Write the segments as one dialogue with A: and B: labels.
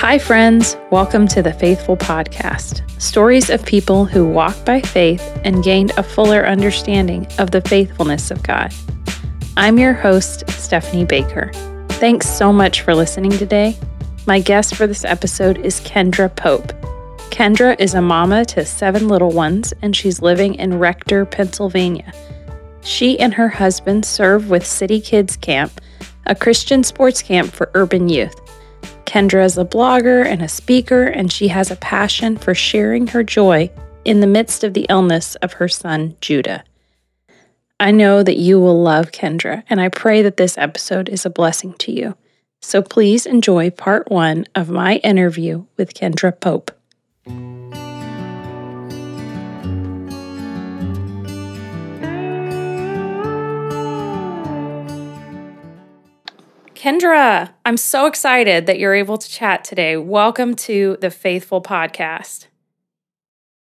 A: Hi, friends. Welcome to the Faithful Podcast stories of people who walked by faith and gained a fuller understanding of the faithfulness of God. I'm your host, Stephanie Baker. Thanks so much for listening today. My guest for this episode is Kendra Pope. Kendra is a mama to seven little ones, and she's living in Rector, Pennsylvania. She and her husband serve with CitiKidz Camp, a Christian sports camp for urban youth. Kendra is a blogger and a speaker, and she has a passion for sharing her joy in the midst of the illness of her son, Judah. I know that you will love Kendra, and I pray that this episode is a blessing to you. So please enjoy part one of my interview with Kendra Pope. Kendra, I'm so excited that you're able to chat today. Welcome to the Faithful Podcast.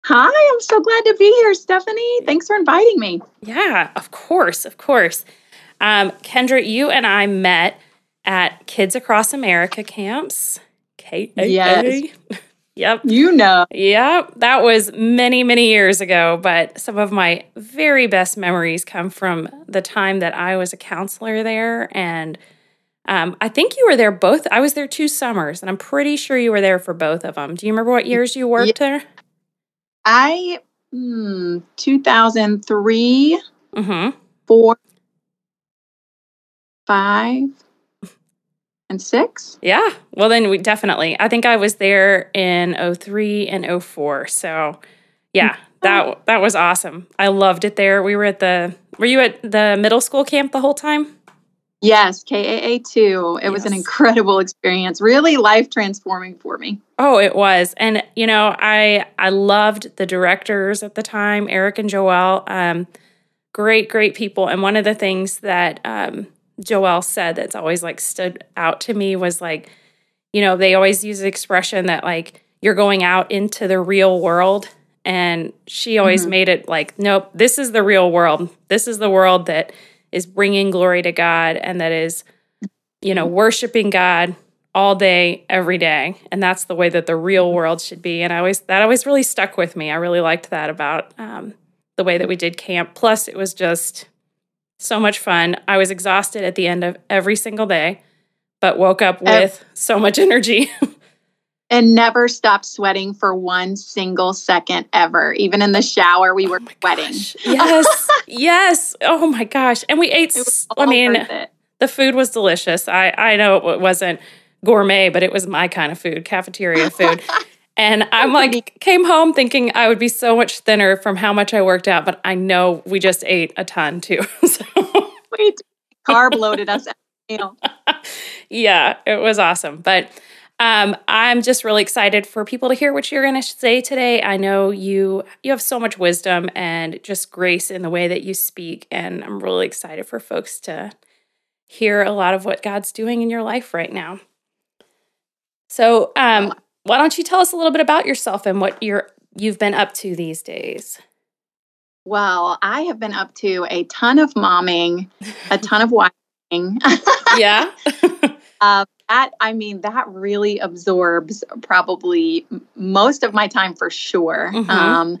B: Hi, I'm so glad to be here, Stephanie. Thanks for inviting me.
A: Yeah, of course, of course. Um, Kendra, you and I met at Kids Across America camps.
B: KAA. Yes.
A: Yep.
B: You know.
A: Yep. That was many, many years ago, but some of my very best memories come from the time that I was a counselor there and um, I think you were there both. I was there two summers, and I'm pretty sure you were there for both of them. Do you remember what years you worked yeah. there?
B: I, hmm, 2003,
A: mm-hmm.
B: four, five, and six.
A: Yeah. Well, then we definitely. I think I was there in 03 and 04. So, yeah, that that was awesome. I loved it there. We were at the. Were you at the middle school camp the whole time?
B: Yes, KAA 2. It yes. was an incredible experience, really life transforming for me.
A: Oh, it was. And you know, I I loved the directors at the time, Eric and Joelle. Um, great great people. And one of the things that um Joelle said that's always like stood out to me was like, you know, they always use the expression that like you're going out into the real world and she always mm-hmm. made it like, nope, this is the real world. This is the world that is bringing glory to God and that is, you know, worshiping God all day, every day. And that's the way that the real world should be. And I always, that always really stuck with me. I really liked that about um, the way that we did camp. Plus, it was just so much fun. I was exhausted at the end of every single day, but woke up with so much energy.
B: and never stopped sweating for one single second ever. Even in the shower, we oh were sweating.
A: Yes, yes. Oh my gosh! And we ate. I mean, the food was delicious. I I know it wasn't gourmet, but it was my kind of food, cafeteria food. and I'm like, came home thinking I would be so much thinner from how much I worked out, but I know we just ate a ton too. so.
B: We carb loaded us.
A: yeah, it was awesome, but um, I'm just really excited for people to hear what you're going to say today. I know you you have so much wisdom and just grace in the way that you speak, and I'm really excited for folks to hear a lot of what God's doing in your life right now. So, um, why don't you tell us a little bit about yourself and what you're you've been up to these days?
B: Well, I have been up to a ton of momming, a ton of watching.
A: yeah.
B: uh, that i mean that really absorbs probably most of my time for sure mm-hmm. um,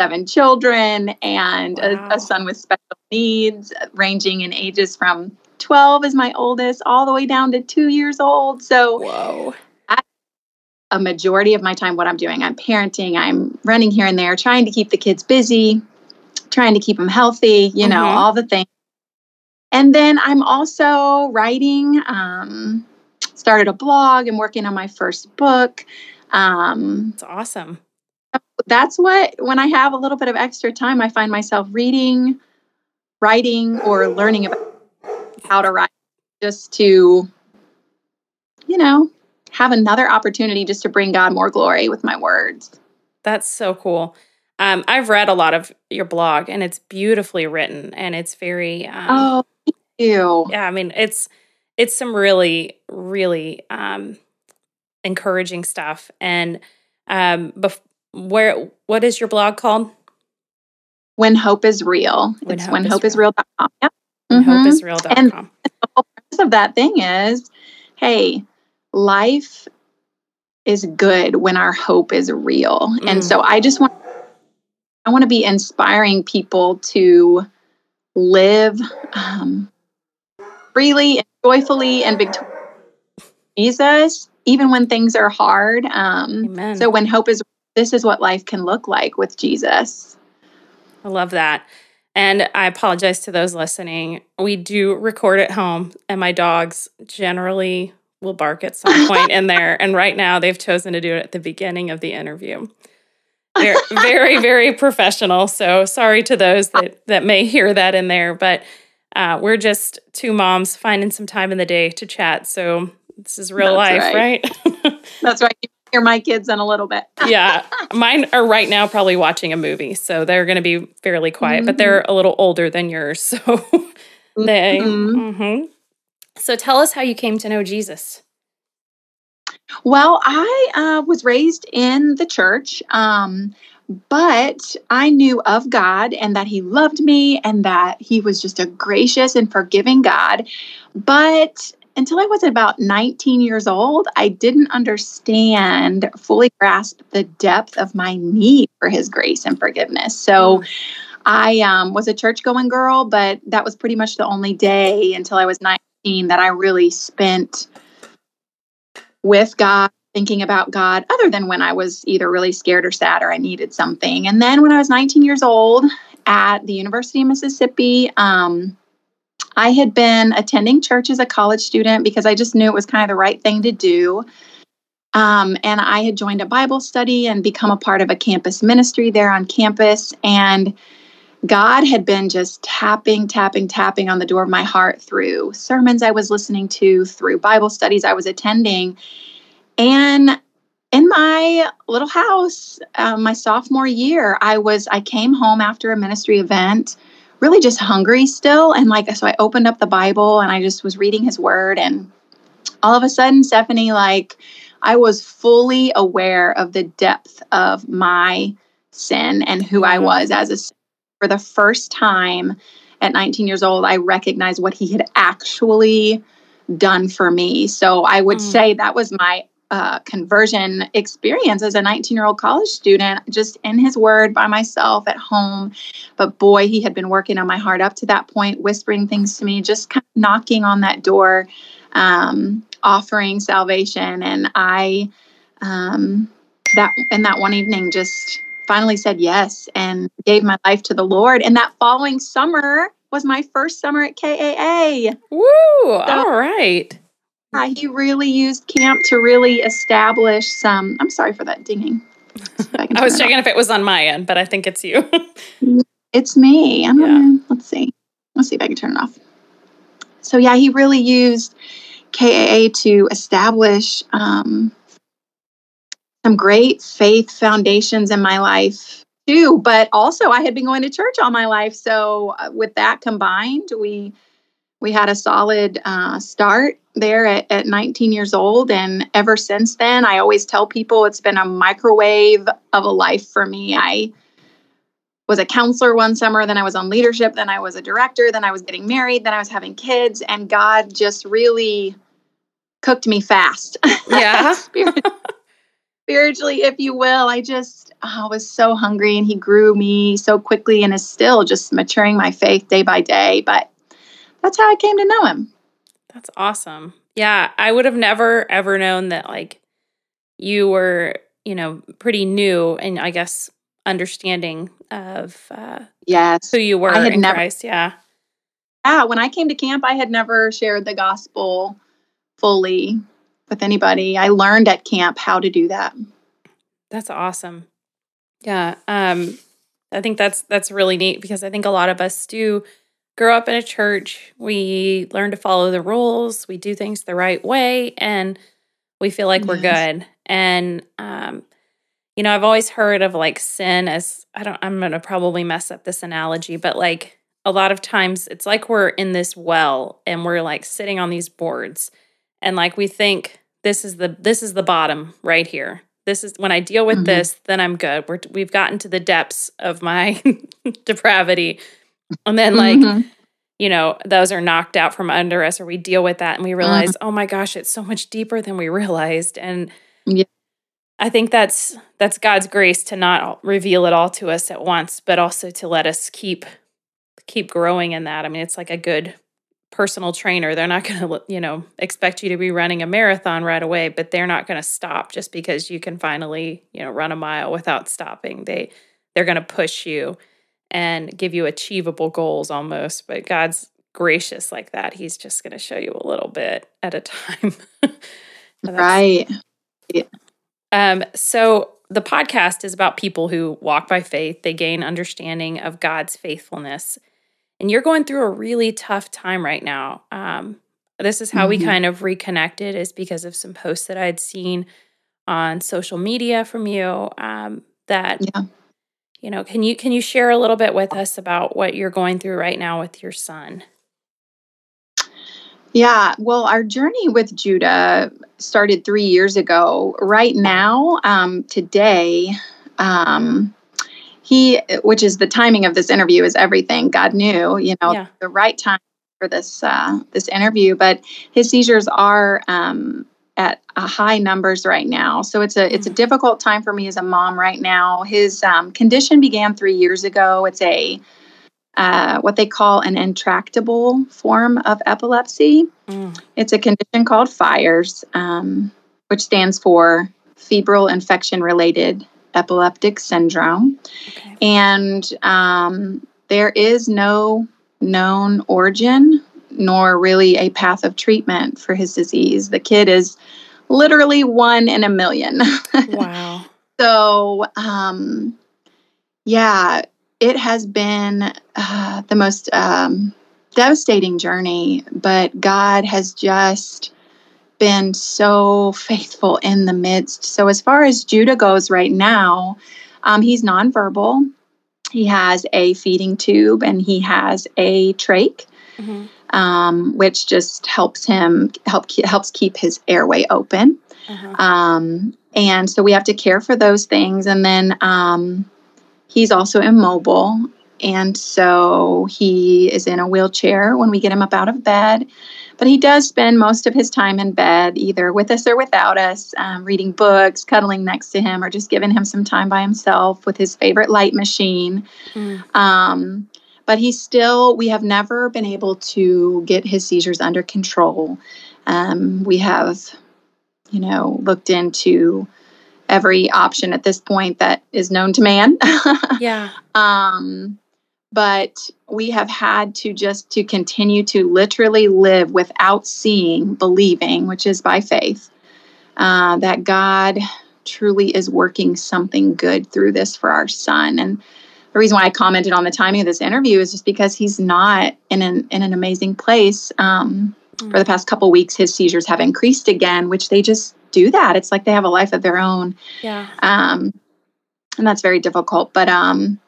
B: seven children and wow. a, a, son with special needs ranging in ages from 12 is my oldest all the way down to two years old so
A: whoa
B: a majority of my time what i'm doing i'm parenting i'm running here and there trying to keep the kids busy trying to keep them healthy you know mm-hmm. all the things and then i'm also writing um, started a blog and working on my first book. Um,
A: that's awesome.
B: That's what, when I have a little bit of extra time, I find myself reading, writing, or learning about how to write just to, you know, have another opportunity just to bring God more glory with my words.
A: That's so cool. Um, I've read a lot of your blog and it's beautifully written and it's very. Um,
B: oh, thank you.
A: Yeah, I mean, it's it's some really really um, encouraging stuff. And um, bef- where what is your blog called?
B: When Hope is Real. When it's whenhopeisreal.com.
A: Yep. Mm-hmm. Hopeisreal.com.
B: And the whole purpose of that thing is, hey, life is good when our hope is real. Mm. And so I just want I want to be inspiring people to live um, freely and joyfully and victoriously Jesus, even when things are hard. Um, so when hope is, this is what life can look like with Jesus.
A: I love that. And I apologize to those listening. We do record at home, and my dogs generally will bark at some point in there. And right now, they've chosen to do it at the beginning of the interview. They're very, very professional. So sorry to those that, that may hear that in there. But uh, we're just two moms finding some time in the day to chat. So this is real That's life, right?
B: right? That's right You hear my kids in a little bit.
A: yeah. Mine are right now probably watching a movie, so they're going to be fairly quiet, mm-hmm. but they're a little older than yours. So they. Mm-hmm. Mm-hmm. So tell us how you came to know Jesus.
B: Well, I uh, was raised in the church, um, but I knew of God and that He loved me and that He was just a gracious and forgiving God. But until I was about 19 years old, I didn't understand, fully grasp the depth of my need for His grace and forgiveness. So mm. I um, was a church going girl, but that was pretty much the only day until I was 19 that I really spent with God, thinking about God, other than when I was either really scared or sad or I needed something. And then when I was 19 years old at the University of Mississippi, um, I had been attending church as a college student because I just knew it was kind of the right thing to do. Um, and I had joined a Bible study and become a part of a campus ministry there on campus. And God had been just tapping, tapping, tapping on the door of my heart through sermons I was listening to, through Bible studies I was attending. And in my little house, uh, my sophomore year, I was I came home after a ministry event really just hungry still. And like, so I opened up the Bible and I just was reading his word. And all of a sudden, Stephanie, like, I was fully aware of the depth of my sin and who I mm-hmm. was as a for the first time at 19 years old, I recognized what he had actually done for me. So I would mm. say that was my uh, conversion experience as a 19 year old college student, just in his word by myself at home. But boy, he had been working on my heart up to that point, whispering things to me, just kind of knocking on that door, um, offering salvation. And I, um, that, and that one evening just finally said yes and gave my life to the Lord. And that following summer was my first summer at KAA.
A: Woo! So, all right
B: yeah, he really used camp to really establish some. I'm sorry for that dinging.
A: I, I was checking if it was on my end, but I think it's you.
B: it's me. I'm yeah. gonna let's see. Let's see if I can turn it off. So yeah, he really used KAA to establish um, some great faith foundations in my life too. But also, I had been going to church all my life, so uh, with that combined, we we had a solid uh, start there at, at 19 years old. And ever since then, I always tell people it's been a microwave of a life for me. I was a counselor one summer, then I was on leadership, then I was a director, then I was getting married, then I was having kids, and God just really cooked me fast.
A: Yeah.
B: Spiritually, if you will. I just oh, was so hungry, and He grew me so quickly and is still just maturing my faith day by day. But that's how I came to know him.
A: That's awesome. Yeah, I would have never ever known that like you were, you know, pretty new and I guess understanding of uh
B: yes
A: who you were I had in never, Christ. Yeah.
B: Yeah, when I came to camp, I had never shared the gospel fully with anybody. I learned at camp how to do that.
A: That's awesome. Yeah. Um I think that's that's really neat because I think a lot of us do grow up in a church, we learn to follow the rules, we do things the right way, and we feel like yes. we're good. And, um, you know, I've always heard of like sin as I don't, I'm going to probably mess up this analogy, but like a lot of times it's like we're in this well and we're like sitting on these boards and like we think this is the this is the bottom right here this is when i deal with mm-hmm. this then i'm good we're, we've gotten to the depths of my depravity and then, like, mm-hmm. you know, those are knocked out from under us, or we deal with that and we realize, mm-hmm. oh my gosh, it's so much deeper than we realized. And, yeah. I think that's that's God's grace to not reveal it all to us at once, but also to let us keep keep growing in that. I mean, it's like a good personal trainer. They're not going to, you know, expect you to be running a marathon right away, but they're not going to stop just because you can finally, you know, run a mile without stopping. They they're going to push you and give you achievable goals almost, but God's gracious like that. He's just going to show you a little bit at a time.
B: right.
A: Yeah. Um so the podcast is about people who walk by faith. They gain understanding of God's faithfulness and you're going through a really tough time right now. Um, this is how mm-hmm. we kind of reconnected, is because of some posts that I'd seen on social media from you. Um, that yeah. You know, can you can you share a little bit with us about what you're going through right now with your son?
B: Yeah, well, our journey with Judah started three years ago. Right now, um, today, um, he which is the timing of this interview is everything god knew you know yeah. the right time for this uh, this interview but his seizures are um, at high numbers right now so it's a it's a mm. difficult time for me as a mom right now his um, condition began three years ago it's a uh, what they call an intractable form of epilepsy mm. it's a condition called FIRES um, which stands for febrile infection related epileptic syndrome. Okay. And um, there is no known origin nor really a path of treatment for his disease. The kid is literally one in a million.
A: Wow.
B: so, um, yeah, it has been uh, the most um, devastating journey, but God has just been so faithful in the midst. So, as far as Judah goes right now, um, he's nonverbal. He has a feeding tube and he has a trach, mm-hmm. Um, which just helps him help helps keep his airway open. Uh-huh. Um, and so we have to care for those things. And then um, he's also immobile, and so he is in a wheelchair when we get him up out of bed. But he does spend most of his time in bed, either with us or without us, um, reading books, cuddling next to him, or just giving him some time by himself with his favorite light machine. Mm. But he's still, we have never been able to get his seizures under control. Um, we have, you know, looked into every option at this point that is known to man.
A: yeah.
B: Um, but we have had to just to continue to literally live without seeing believing which is by faith uh, that god truly is working something good through this for our son and the reason why i commented on the timing of this interview is just because he's not in an, in an amazing place. Um, mm. for the past couple weeks his seizures have increased again which they just do that. It's like they have a life of their own.
A: Yeah.
B: Um, and that's very difficult. But um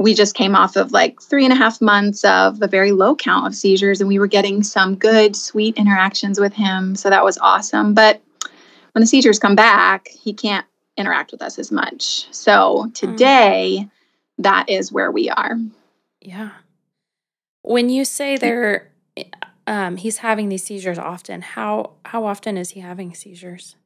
B: we just came off of like three and a half months of a very low count of seizures and we were getting some good sweet interactions with him. So that was awesome. But when the seizures come back he can't interact with us as much. So hmm. today mm. That is where we are
A: yeah when you say they're um, he's having these seizures often how how often is he having seizures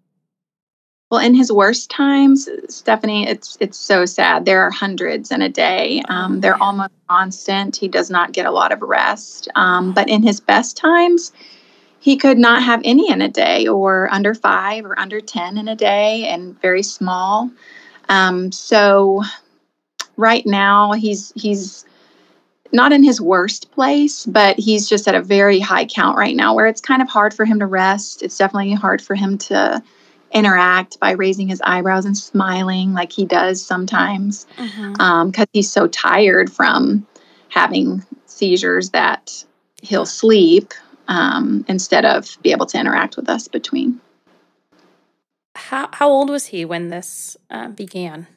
B: well, in his worst times, Stephanie, it's it's so sad. There are hundreds in a day. Um, they're almost constant. He does not get a lot of rest. Um, but in his best times, he could not have any in a day, or under five, or under ten in a day, and very small. Um, so, right now, he's he's not in his worst place, but he's just at a very high count right now, where it's kind of hard for him to rest. It's definitely hard for him to interact by raising his eyebrows and smiling like he does sometimes because mm-hmm. um, he's so tired from having seizures that he'll sleep um, instead of be able to interact with us between.
A: How, how old was he when this uh, began?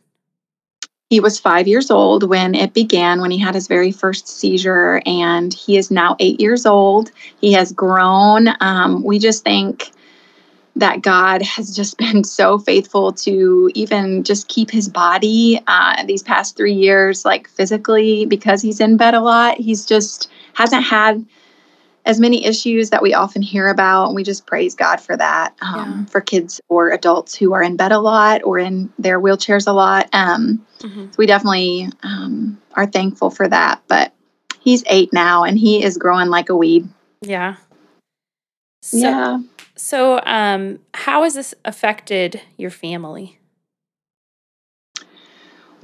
B: He was five years old when it began, when he had his very first seizure, and he is now eight years old. He has grown. Um, we just think that God has just been so faithful to even just keep his body uh, these past three years, like physically, because he's in bed a lot. He's just hasn't had as many issues that we often hear about. And we just praise God for that um, yeah. for kids or adults who are in bed a lot or in their wheelchairs a lot. Um, mm-hmm. So we definitely um, are thankful for that. But he's eight now and he is growing like a weed.
A: Yeah.
B: So, yeah.
A: So, um, how has this affected your family?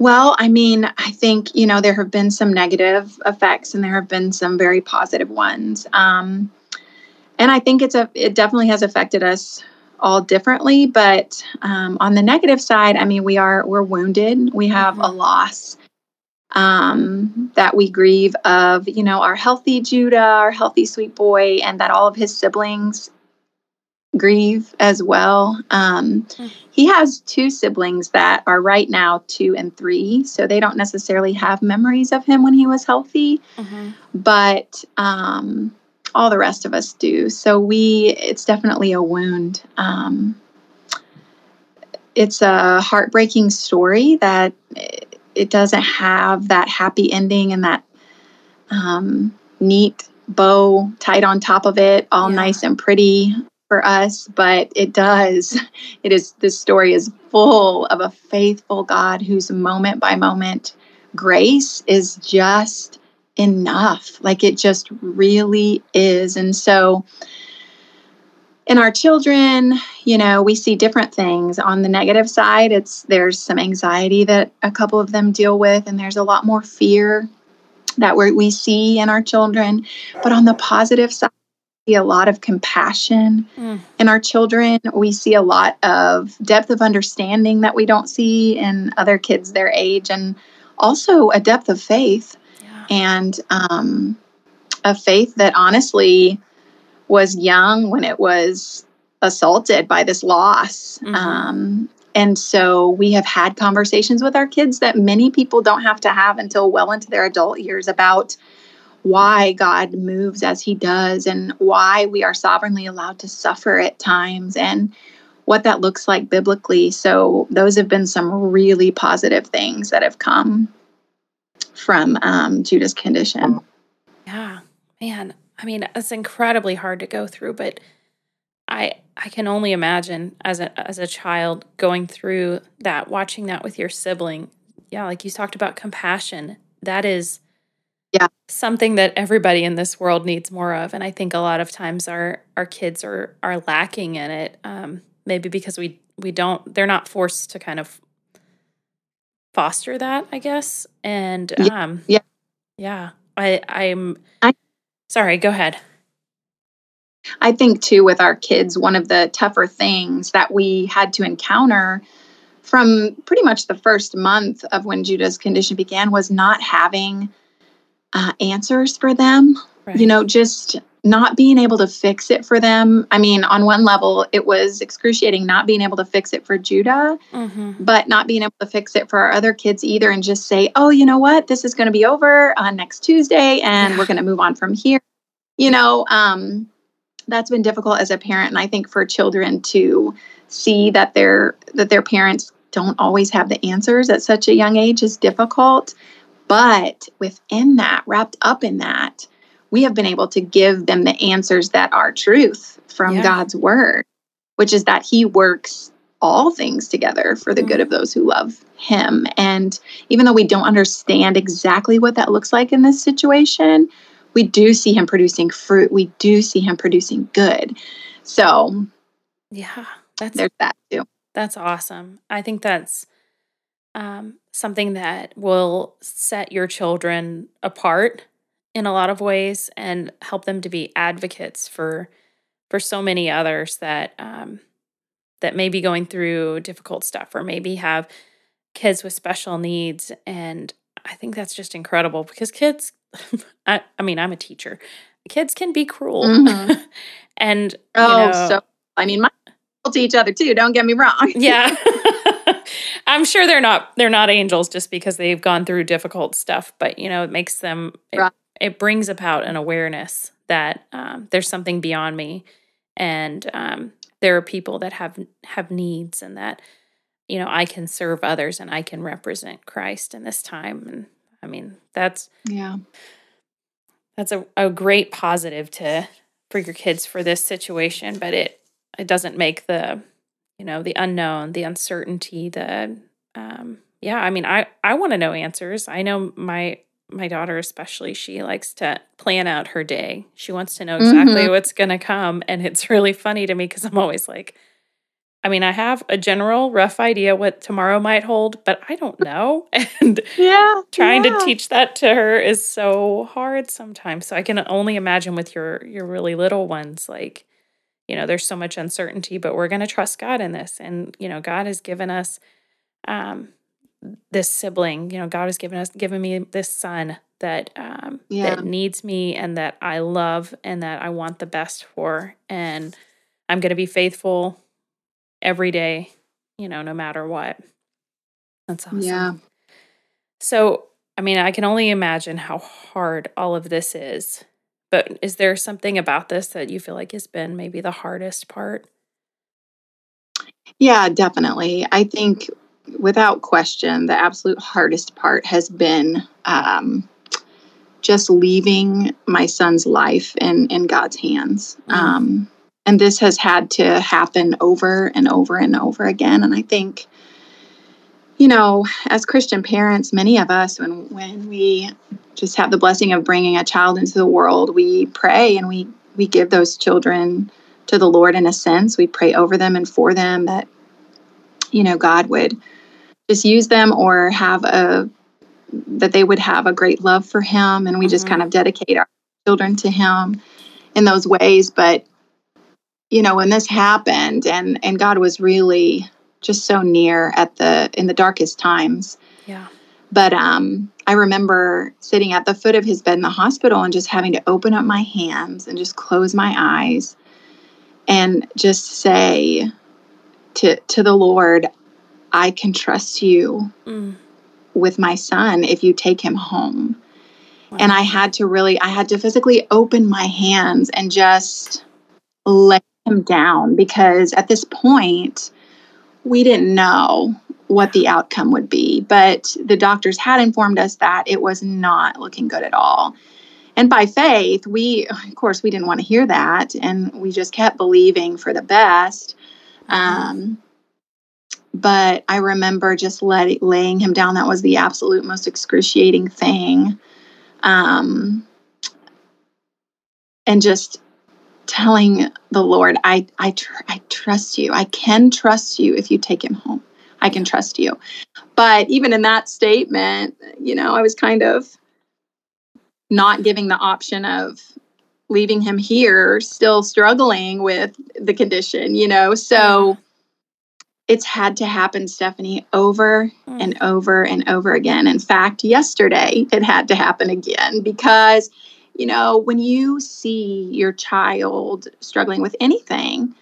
B: Well, I mean, I think, you know, there have been some negative effects and there have been some very positive ones. Um, and I think it's a, it definitely has affected us all differently. But um, on the negative side, I mean, we are, we're wounded. We have mm-hmm. a loss um, that we grieve of, you know, our healthy Judah, our healthy sweet boy, and that all of his siblings grieve as well. Um, mm. He has two siblings that are right now two and three, so they don't necessarily have memories of him when he was healthy, mm-hmm. but um, all the rest of us do. So we, it's definitely a wound. Um, it's a heartbreaking story that it doesn't have that happy ending and that um, neat bow tied on top of it, all yeah. nice and pretty for us, but it does. It is, this story is full of a faithful God whose moment by moment grace is just enough. Like it just really is. And so, in our children, you know, we see different things. On the negative side, it's there's some anxiety that a couple of them deal with, and there's a lot more fear that we we see in our children. But on the positive side, see a lot of compassion mm. in our children. We see a lot of depth of understanding that we don't see in other kids their age, and also a depth of faith yeah. and um, a faith that honestly was young when it was assaulted by this loss. Mm-hmm. Um, and so we have had conversations with our kids that many people don't have to have until well into their adult years about why God moves as he does and why we are sovereignly allowed to suffer at times and what that looks like biblically. So, those have been some really positive things that have come from um, Judah's condition.
A: Yeah, man. I mean, it's incredibly hard to go through, but I I can only imagine as a as a child going through that, watching that with your sibling. Yeah, like you talked about compassion. That is
B: yeah.
A: something that everybody in this world needs more of and i think a lot of times our our kids are are lacking in it um, maybe because we we don't they're not forced to kind of foster that i guess and
B: yeah.
A: um
B: yeah.
A: yeah i i'm I, sorry go ahead.
B: I think too with our kids one of the tougher things that we had to encounter from pretty much the first month of when judah's condition began was not having uh, answers for them. Right. You know, just not being able to fix it for them. I mean, on one level, it was excruciating not being able to fix it for Judah, mm-hmm. but not being able to fix it for our other kids either and just say, oh, you know what? This is going to be over on next Tuesday and yeah. we're going to move on from here. You know, um, that's been difficult as a parent. And I think for children to see that their that their parents don't always have the answers at such a young age is difficult. But within that, wrapped up in that, we have been able to give them the answers that are truth from yeah. God's word, which is that He works all things together for the mm-hmm. good of those who love Him. And even though we don't understand exactly what that looks like in this situation, we do see Him producing fruit. We do see Him producing good. So,
A: yeah, that's
B: there's that too.
A: That's awesome. I think that's um, something that will set your children apart in a lot of ways and help them to be advocates for for so many others that um, that may be going through difficult stuff or maybe have kids with special needs. And i think that's just incredible because kids I, I mean i'm a teacher. Kids can be cruel. Mm-hmm. and
B: oh know, so i mean my to each other too don't get me wrong.
A: Yeah I'm sure they're not they're not angels just because they've gone through difficult stuff, but you know, it makes them it, it brings about an awareness that um, there's something beyond me, and um, there are people that have have needs, and that you know I can serve others and I can represent Christ in this time. And I mean, that's
B: yeah,
A: that's a, a great positive to for your kids for this situation, but it it doesn't make the you know the unknown, the uncertainty, the um yeah, I mean I I want to know answers. I know my my daughter especially she likes to plan out her day. She wants to know exactly mm-hmm. what's going to come and it's really funny to me cuz I'm always like I mean, I have a general rough idea what tomorrow might hold, but I don't know. And yeah, trying yeah. to teach that to her is so hard sometimes. So I can only imagine with your your really little ones like you know, there's so much uncertainty, but we're going to trust God in this. And you know, God has given us um this sibling, you know, God has given us given me this son that um yeah. that needs me and that I love and that I want the best for and I'm going to be faithful every day, you know, no matter what. That's awesome. Yeah. So, I mean, I can only imagine how hard all of this is. But is there something about this that you feel like has been maybe the hardest part?
B: Yeah, definitely. I think without question, the absolute hardest part has been um, just leaving my son's life in, in God's hands. Mm-hmm. Um, and this has had to happen over and over and over again and i think you know as christian parents many of us when when we just have the blessing of bringing a child into the world we pray and we we give those children to the lord in a sense we pray over them and for them that you know god would just use them or have a that they would have a great love for him and we mm-hmm. just kind of dedicate our children to him in those ways but you know, when this happened and and God was really just so near at the in the darkest times.
A: Yeah.
B: But um I remember sitting at the foot of his bed in the hospital and just having to open up my hands and just close my eyes and just say to to the Lord, I can trust you mm. with my son if you take him home. Wow. And I had to really I had to physically open my hands and just lay him down because at this point, we didn't know what the outcome would be. But the doctors had informed us that it was not looking good at all. And by faith, we, of course, we didn't want to hear that. And we just kept believing for the best. Um, but I remember just let, laying him down. That was the absolute most excruciating thing. Um, and just telling the Lord, I I tr- I trust you. I can trust you if you take him home. I can trust you. But even in that statement, you know, I was kind of not giving the option of leaving him here still struggling with the condition, you know. So it's had to happen, Stephanie, over mm. and over and over again. In fact, yesterday it had to happen again because you know, when you see your child struggling with anything,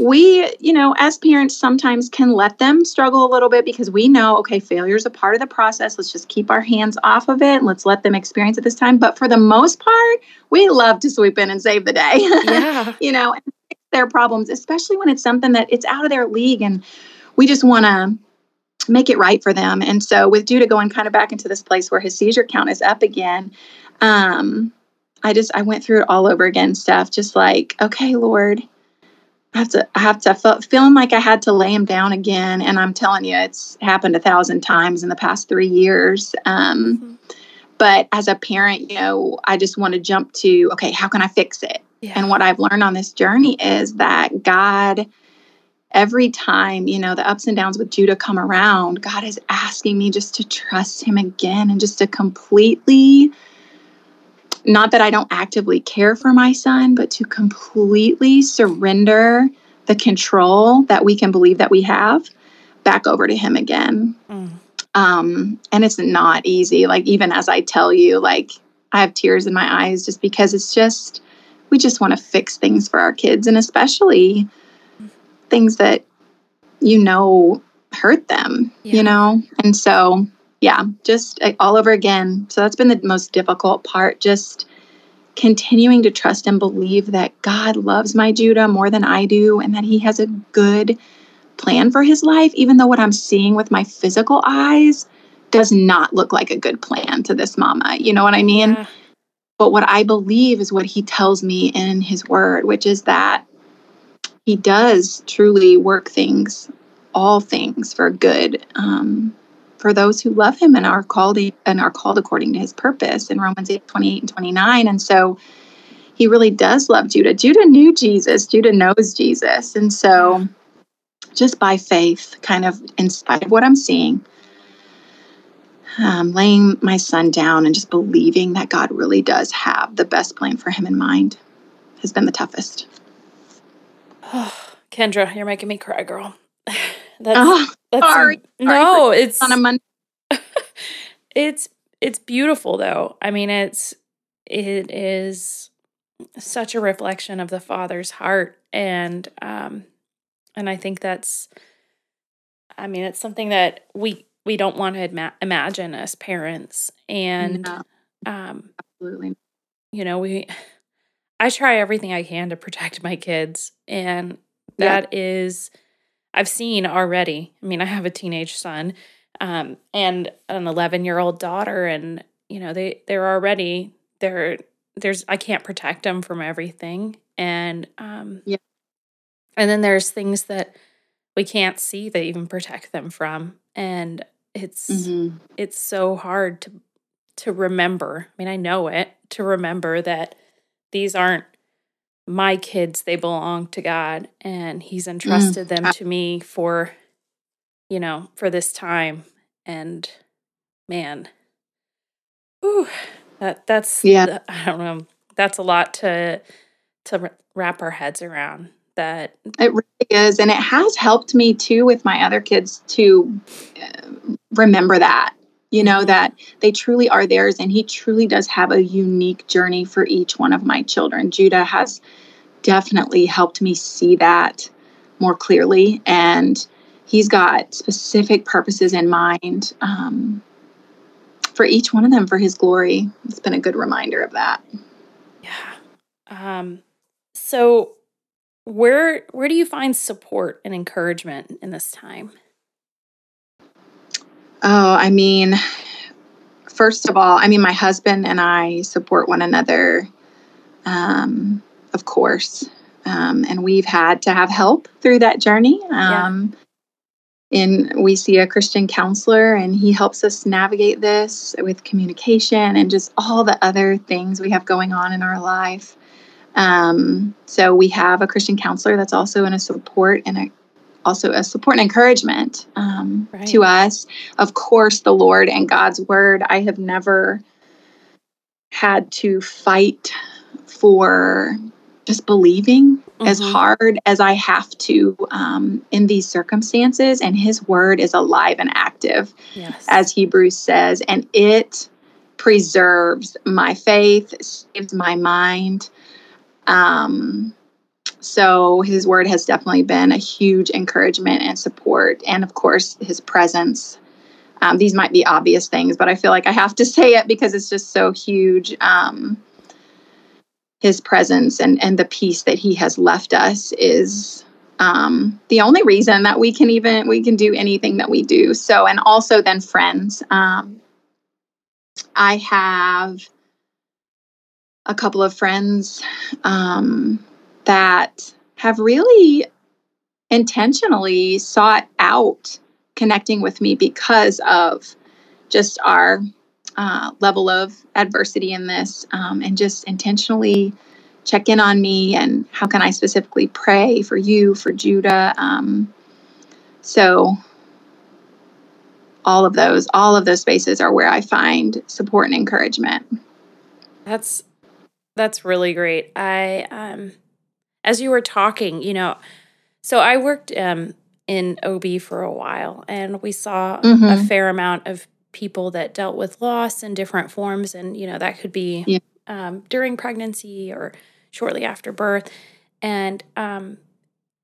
B: we, you know, as parents sometimes can let them struggle a little bit because we know, okay, failure is a part of the process. Let's just keep our hands off of it and let's let them experience it this time. But for the most part, we love to sweep in and save the day. Yeah. you know, their problems, especially when it's something that it's out of their league and we just want to make it right for them. And so with Judah going kind of back into this place where his seizure count is up again, um, I just I went through it all over again stuff just like okay Lord I have to I have to feel, feeling like I had to lay him down again and I'm telling you it's happened a thousand times in the past 3 years um, mm-hmm. but as a parent you know I just want to jump to okay how can I fix it yeah. and what I've learned on this journey is that God every time you know the ups and downs with Judah come around God is asking me just to trust him again and just to completely not that I don't actively care for my son, but to completely surrender the control that we can believe that we have back over to him again. Mm. Um, and it's not easy. Like, even as I tell you, like, I have tears in my eyes just because it's just, we just want to fix things for our kids and especially things that you know hurt them, yeah. you know? And so yeah, just all over again. So that's been the most difficult part, just continuing to trust and believe that God loves my Judah more than I do and that he has a good plan for his life, even though what I'm seeing with my physical eyes does not look like a good plan to this mama. You know what I mean? Yeah. but what I believe is what he tells me in his word, which is that he does truly work things, all things for good, um, for those who love him and are called and are called according to his purpose in Romans 8, 28 and 29. And so he really does love Judah. Judah knew Jesus, Judah knows Jesus. And so just by faith, kind of in spite of what I'm seeing, um, laying my son down and just believing that God really does have the best plan for him in mind has been the toughest.
A: Oh, Kendra, you're making me cry, girl. That's, oh, that's sorry. A, no, it's on a Monday. it's it's beautiful though. I mean, it's it is such a reflection of the father's heart and um and I think that's I mean, it's something that we we don't want to ima- imagine as parents and no, um absolutely you know we i try everything i can to protect my kids and that yeah. is i've seen already i mean i have a teenage son um and an 11 year old daughter and you know they they're already they're there's i can't protect them from everything and um yeah and then there's things that we can't see that even protect them from and it's mm-hmm. it's so hard to to remember. I mean, I know it to remember that these aren't my kids, they belong to God and he's entrusted mm. them to me for you know, for this time and man. Whew, that that's yeah. I don't know. That's a lot to to wrap our heads around that
B: it really is and it has helped me too with my other kids to uh, remember that you know that they truly are theirs and he truly does have a unique journey for each one of my children. Judah has definitely helped me see that more clearly and he's got specific purposes in mind um, for each one of them for his glory. It's been a good reminder of that.
A: Yeah. Um, so where where do you find support and encouragement in this time?
B: Oh, I mean, first of all, I mean, my husband and I support one another, um, of course. Um, and we've had to have help through that journey. Um, yeah. And we see a Christian counselor, and he helps us navigate this with communication and just all the other things we have going on in our life. Um, so we have a Christian counselor that's also in a support and a, also a support and encouragement um, right. to us. Of course, the Lord and God's word. I have never had to fight for just believing mm-hmm. as hard as I have to um, in these circumstances. And His word is alive and active, yes. as Hebrews says, and it preserves my faith, saves my mind. Um, so his word has definitely been a huge encouragement and support, and of course his presence. Um, these might be obvious things, but I feel like I have to say it because it's just so huge. Um, his presence and and the peace that he has left us is um, the only reason that we can even we can do anything that we do. So, and also then friends. Um, I have a couple of friends um, that have really intentionally sought out connecting with me because of just our uh, level of adversity in this um, and just intentionally check in on me and how can I specifically pray for you, for Judah. Um, so, all of those, all of those spaces are where I find support and encouragement.
A: That's that's really great. I um as you were talking, you know, so I worked um in OB for a while and we saw mm-hmm. a fair amount of people that dealt with loss in different forms and you know that could be yeah. um, during pregnancy or shortly after birth and um,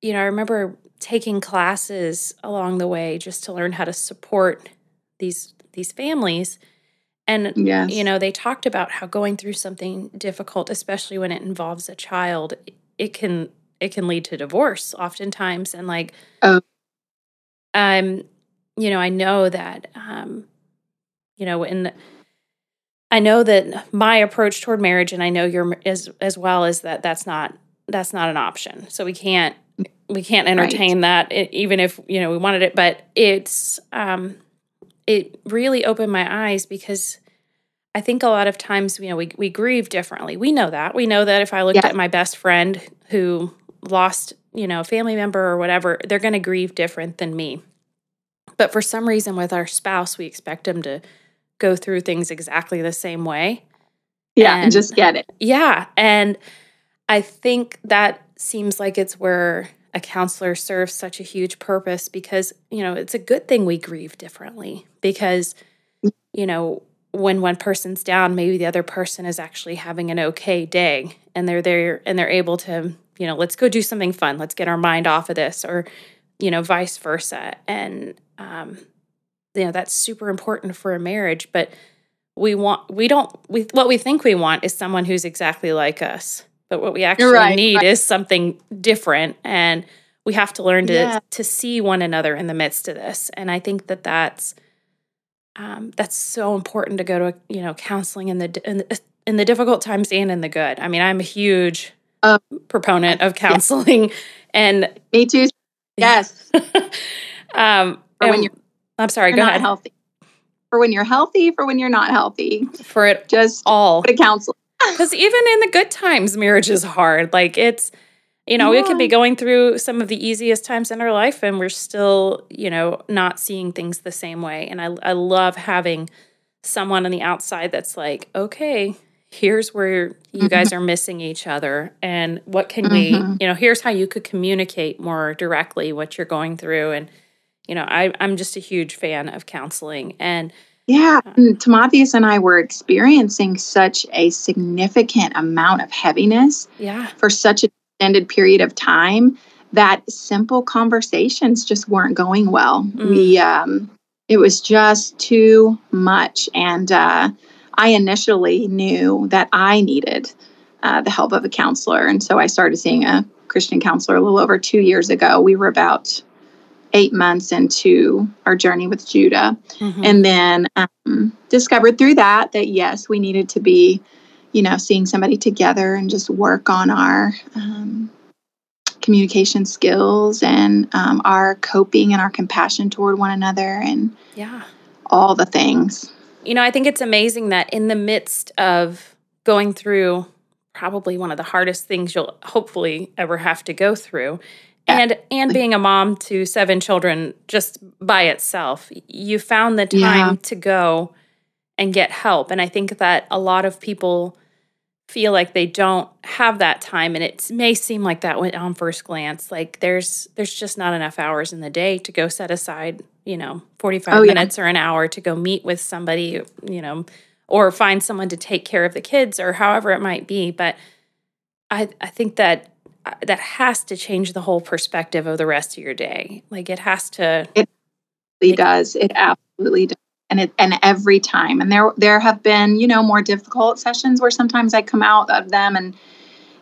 A: you know i remember taking classes along the way just to learn how to support these these families and yes. you know, they talked about how going through something difficult, especially when it involves a child, it can it can lead to divorce oftentimes and like oh. um you know, I know that um you know, in the, I know that my approach toward marriage, and I know your as as well, is that that's not that's not an option. So we can't we can't entertain right. that even if you know we wanted it. But it's um, it really opened my eyes because I think a lot of times you know we we grieve differently. We know that we know that if I looked yes. at my best friend who lost you know a family member or whatever, they're going to grieve different than me. But for some reason, with our spouse, we expect them to go through things exactly the same way.
B: Yeah, and, and just get it.
A: Yeah. And I think that seems like it's where a counselor serves such a huge purpose because, you know, it's a good thing we grieve differently because, mm. you know, when one person's down, maybe the other person is actually having an okay day and they're there and they're able to, you know, let's go do something fun. Let's get our mind off of this or, you know, vice versa. And um, you know that's super important for a marriage but we want we don't we what we think we want is someone who's exactly like us but what we actually right, need right. is something different and we have to learn to yeah. to see one another in the midst of this and i think that that's um, that's so important to go to you know counseling in the in the, in the difficult times and in the good i mean i'm a huge um, proponent of counseling yeah. and
B: me too yes
A: um or when you're I'm sorry, go ahead.
B: Healthy. For when you're healthy, for when you're not healthy.
A: For it
B: just
A: all.
B: To counsel.
A: Because even in the good times, marriage is hard. Like it's, you know, yeah. we could be going through some of the easiest times in our life and we're still, you know, not seeing things the same way. And I, I love having someone on the outside that's like, okay, here's where you guys mm-hmm. are missing each other and what can mm-hmm. we, you know, here's how you could communicate more directly what you're going through. And, you know, I, I'm just a huge fan of counseling. And
B: yeah, uh, and Timotheus and I were experiencing such a significant amount of heaviness
A: yeah.
B: for such an extended period of time that simple conversations just weren't going well. Mm. We um it was just too much and uh I initially knew that I needed uh, the help of a counselor. And so I started seeing a Christian counselor a little over two years ago. We were about eight months into our journey with Judah. Mm-hmm. And then um, discovered through that that yes, we needed to be, you know, seeing somebody together and just work on our um, communication skills and um, our coping and our compassion toward one another and
A: yeah,
B: all the things.
A: You know, I think it's amazing that in the midst of going through probably one of the hardest things you'll hopefully ever have to go through and and being a mom to seven children just by itself you found the time yeah. to go and get help and i think that a lot of people feel like they don't have that time and it may seem like that on first glance like there's there's just not enough hours in the day to go set aside you know 45 oh, minutes yeah. or an hour to go meet with somebody you know or find someone to take care of the kids or however it might be but i i think that uh, that has to change the whole perspective of the rest of your day. Like it has to.
B: It really does. It absolutely does. And it and every time. And there there have been you know more difficult sessions where sometimes I come out of them and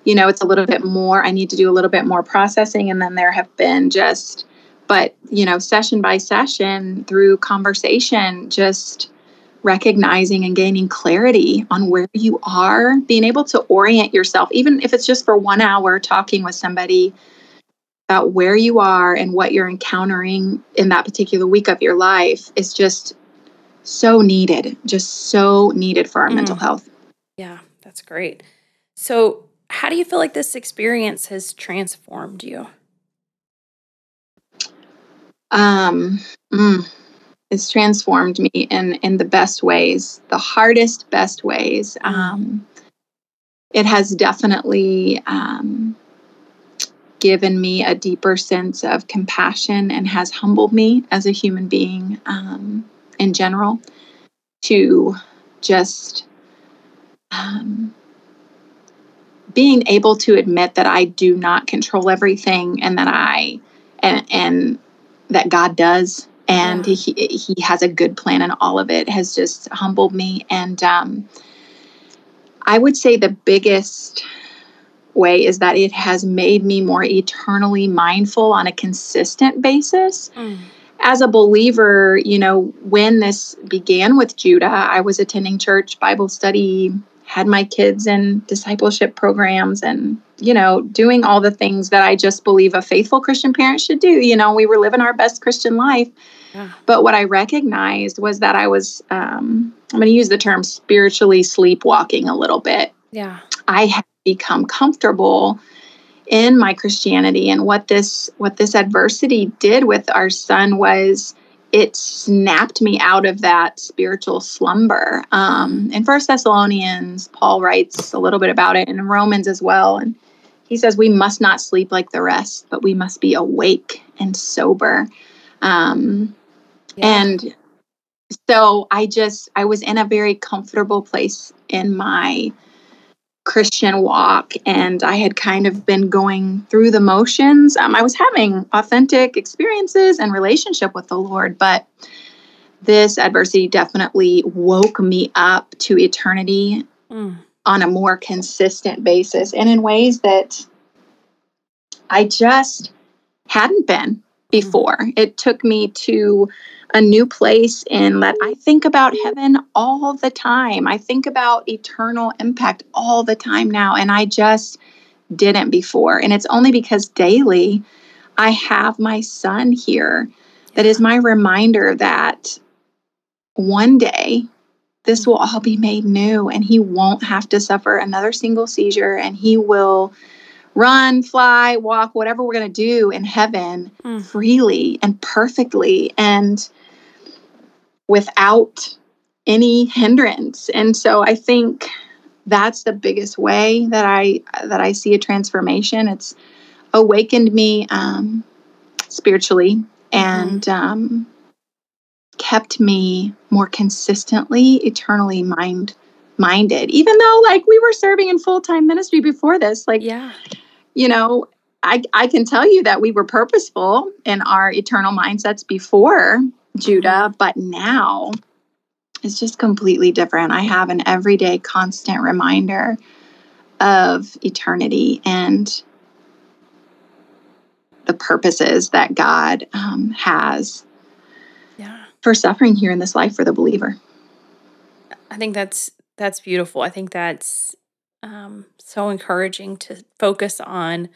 B: you know it's a little bit more. I need to do a little bit more processing. And then there have been just, but you know, session by session through conversation, just recognizing and gaining clarity on where you are, being able to orient yourself, even if it's just for one hour, talking with somebody about where you are and what you're encountering in that particular week of your life is just so needed, just so needed for our mm. mental health.
A: Yeah, that's great. So, how do you feel like this experience has transformed you?
B: Um, mm, it's transformed me in in the best ways, the hardest best ways. Mm-hmm. Um, it has definitely um, given me a deeper sense of compassion and has humbled me as a human being um, in general to just um, being able to admit that I do not control everything and that I and and that God does and yeah. he he has a good plan and all of it has just humbled me and um, i would say the biggest way is that it has made me more eternally mindful on a consistent basis mm. As a believer, you know, when this began with Judah, I was attending church Bible study, had my kids in discipleship programs, and, you know, doing all the things that I just believe a faithful Christian parent should do. You know, we were living our best Christian life. Yeah. But what I recognized was that I was, um, I'm going to use the term spiritually sleepwalking a little bit.
A: Yeah.
B: I had become comfortable in my Christianity and what this what this adversity did with our son was it snapped me out of that spiritual slumber. Um, in First Thessalonians, Paul writes a little bit about it, and in Romans as well. And he says we must not sleep like the rest, but we must be awake and sober. Um, yeah. And so I just I was in a very comfortable place in my Christian walk, and I had kind of been going through the motions. Um, I was having authentic experiences and relationship with the Lord, but this adversity definitely woke me up to eternity mm. on a more consistent basis and in ways that I just hadn't been mm. before. Mm. It took me to a new place in that I think about heaven all the time. I think about eternal impact all the time now. And I just didn't before. And it's only because daily I have my son here that is my reminder that one day this will all be made new and he won't have to suffer another single seizure and he will run, fly, walk, whatever we're going to do in heaven mm. freely and perfectly. And without any hindrance. And so I think that's the biggest way that I that I see a transformation. It's awakened me um, spiritually and um, kept me more consistently eternally mind minded. Even though like we were serving in full time ministry before this, like
A: yeah,
B: you know. I, I can tell you that we were purposeful in our eternal mindsets before Judah, but now it's just completely different. I have an everyday constant reminder of eternity and the purposes that God um, has
A: yeah.
B: for suffering here in this life for the believer.
A: I think that's that's beautiful. I think that's um, so encouraging to focus on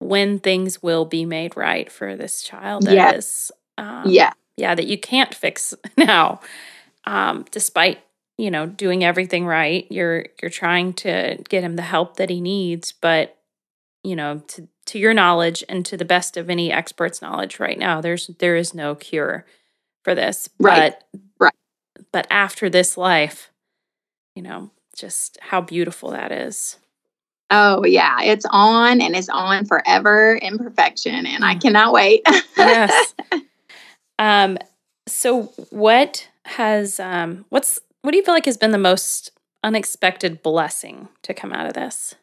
A: when things will be made right for this child. That
B: yeah.
A: is,
B: um, yeah
A: yeah, that you can't fix now. Um, despite you know doing everything right, you're you're trying to get him the help that he needs, but you know to to your knowledge and to the best of any expert's knowledge right now, there's there is no cure for this.
B: Right.
A: But
B: right.
A: But after this life, you know, just how beautiful that is.
B: Oh yeah, it's on and it's on forever in perfection, and mm. I cannot wait.
A: yes. Um, so what has um what's what do you feel like has been the most unexpected blessing to come out of this?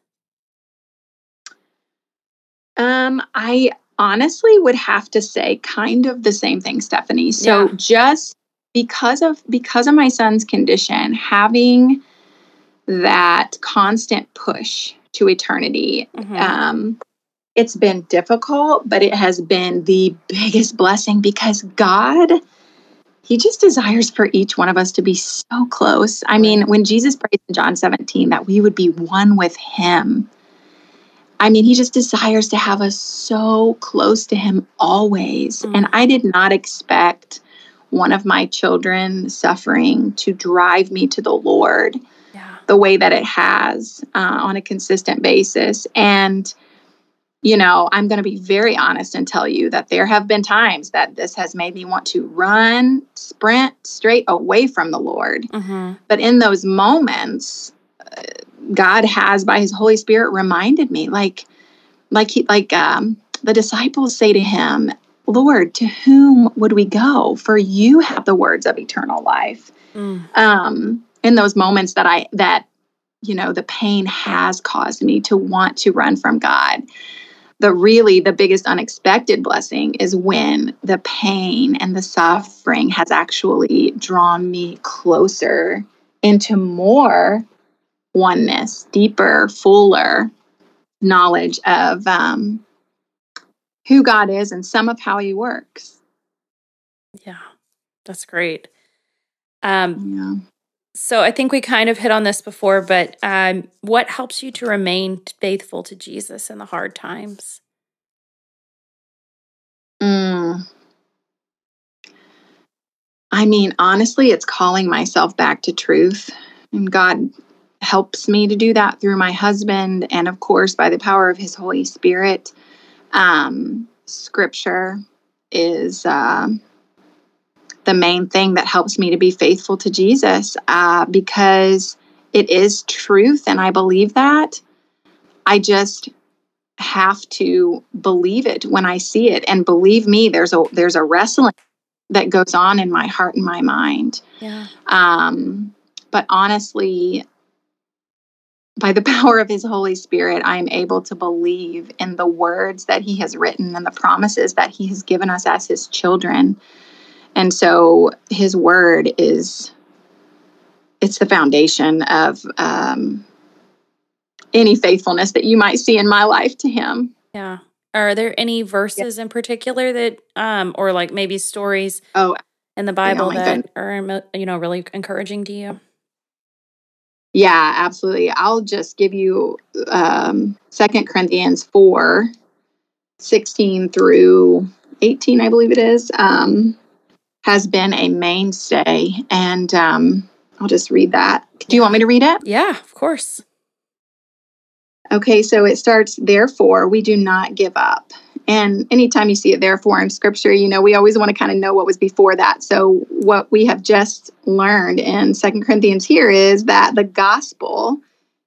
B: Um, I honestly would have to say kind of the same thing, Stephanie. So yeah. just because of because of my son's condition, having that constant push to eternity, mm-hmm. um, it's been difficult, but it has been the biggest blessing because God, He just desires for each one of us to be so close. I mean, when Jesus prayed in John 17 that we would be one with Him, I mean, He just desires to have us so close to Him always. Mm. And I did not expect one of my children suffering to drive me to the Lord yeah. the way that it has uh, on a consistent basis. And you know, I'm going to be very honest and tell you that there have been times that this has made me want to run, sprint straight away from the Lord. Mm-hmm. But in those moments, uh, God has, by His Holy Spirit, reminded me, like, like he, like um, the disciples say to Him, "Lord, to whom would we go? For You have the words of eternal life." Mm. Um, in those moments that I that you know the pain has caused me to want to run from God the really the biggest unexpected blessing is when the pain and the suffering has actually drawn me closer into more oneness, deeper, fuller knowledge of um, who God is and some of how He works.
A: Yeah, that's great. Um, yeah. So I think we kind of hit on this before, but um, what helps you to remain faithful to Jesus in the hard times?
B: Mm. I mean, honestly, it's calling myself back to truth. And God helps me to do that through my husband and, of course, by the power of his Holy Spirit. Um, scripture is uh, the main thing that helps me to be faithful to Jesus uh, because it is truth and I believe that. I just have to believe it when I see it. And believe me, there's a there's a wrestling that goes on in my heart and my mind.
A: Yeah.
B: Um, but honestly, by the power of his Holy Spirit, I am able to believe in the words that he has written and the promises that he has given us as his children. And so his word is it's the foundation of um, any faithfulness that you might see in my life to him.
A: Yeah. Are there any verses yeah. in particular that, um, or like maybe stories
B: oh,
A: in the Bible that are, you know, really encouraging to you?
B: Yeah, absolutely. I'll just give you um, 2 Corinthians 4 16 through 18, I believe it is, um, has been a mainstay. And um, I'll just read that. Do you want me to read it?
A: Yeah, of course.
B: Okay, so it starts, therefore, we do not give up. And anytime you see it, therefore, in scripture, you know, we always want to kind of know what was before that. So, what we have just learned in Second Corinthians here is that the gospel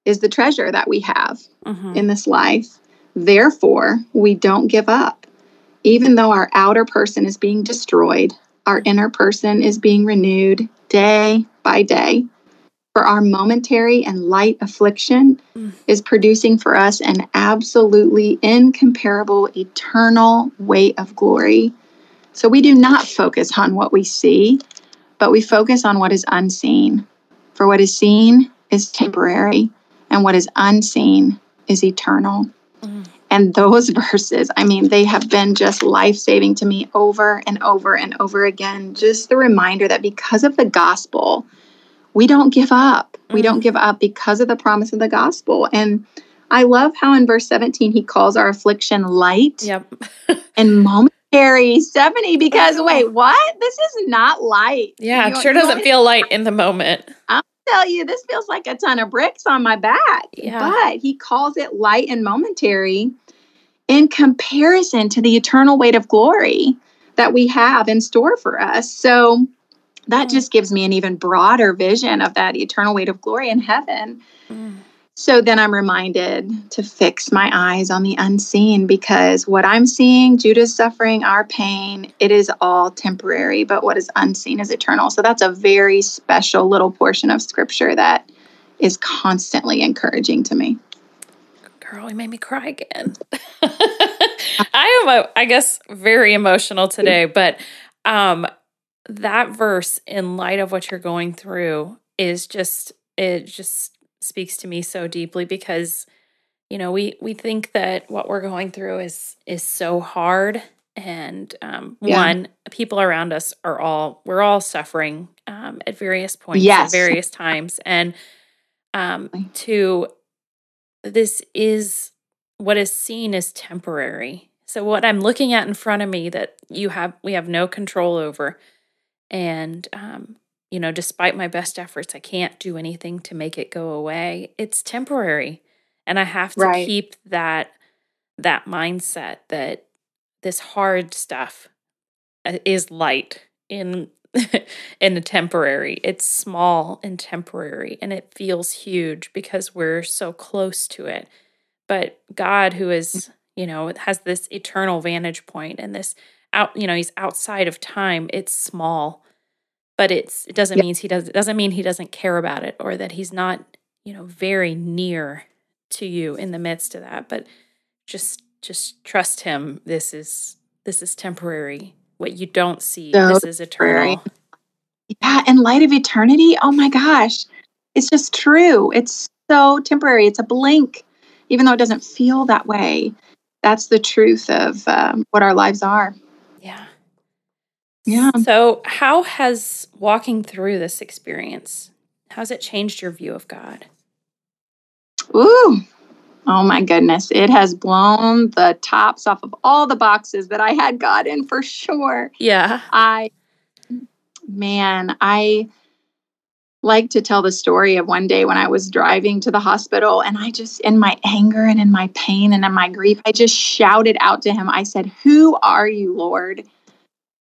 B: is the treasure that we have mm-hmm. in this life. Therefore, we don't give up. Even though our outer person is being destroyed, our inner person is being renewed day by day for our momentary and light affliction mm. is producing for us an absolutely incomparable eternal weight of glory. So we do not focus on what we see, but we focus on what is unseen. For what is seen is temporary, and what is unseen is eternal. Mm. And those verses, I mean, they have been just life saving to me over and over and over again. Just the reminder that because of the gospel, we don't give up. Mm-hmm. We don't mm. give up because of the promise of the gospel. And I love how in verse 17 he calls our affliction light
A: yep.
B: and momentary 70 because wait, what? This is not light.
A: Yeah, you it sure doesn't feel light in the moment.
B: I'll tell you, this feels like a ton of bricks on my back. Yeah. But he calls it light and momentary in comparison to the eternal weight of glory that we have in store for us. So that mm. just gives me an even broader vision of that eternal weight of glory in heaven. Mm. So then I'm reminded to fix my eyes on the unseen because what I'm seeing, Judah's suffering, our pain, it is all temporary, but what is unseen is eternal. So that's a very special little portion of scripture that is constantly encouraging to me.
A: Girl, you made me cry again. I am, I guess, very emotional today, but um, that verse in light of what you're going through is just it just speaks to me so deeply because you know we we think that what we're going through is is so hard and um, yeah. one people around us are all we're all suffering um, at various points yes. at various times and um, two this is what is seen as temporary so what i'm looking at in front of me that you have we have no control over and, um, you know, despite my best efforts, I can't do anything to make it go away. It's temporary. And I have to right. keep that that mindset that this hard stuff uh, is light in in a temporary. It's small and temporary and it feels huge because we're so close to it. But God who is, you know, has this eternal vantage point and this out you know he's outside of time it's small but it's it doesn't mean he does it doesn't mean he doesn't care about it or that he's not you know very near to you in the midst of that but just just trust him. This is this is temporary. What you don't see so this is eternal.
B: yeah in light of eternity oh my gosh it's just true. It's so temporary. It's a blink even though it doesn't feel that way. That's the truth of um, what our lives are.
A: Yeah.
B: Yeah.
A: So, how has walking through this experience, how's it changed your view of God?
B: Ooh, oh my goodness. It has blown the tops off of all the boxes that I had God in for sure.
A: Yeah.
B: I, man, I like to tell the story of one day when I was driving to the hospital and I just, in my anger and in my pain and in my grief, I just shouted out to him. I said, Who are you, Lord?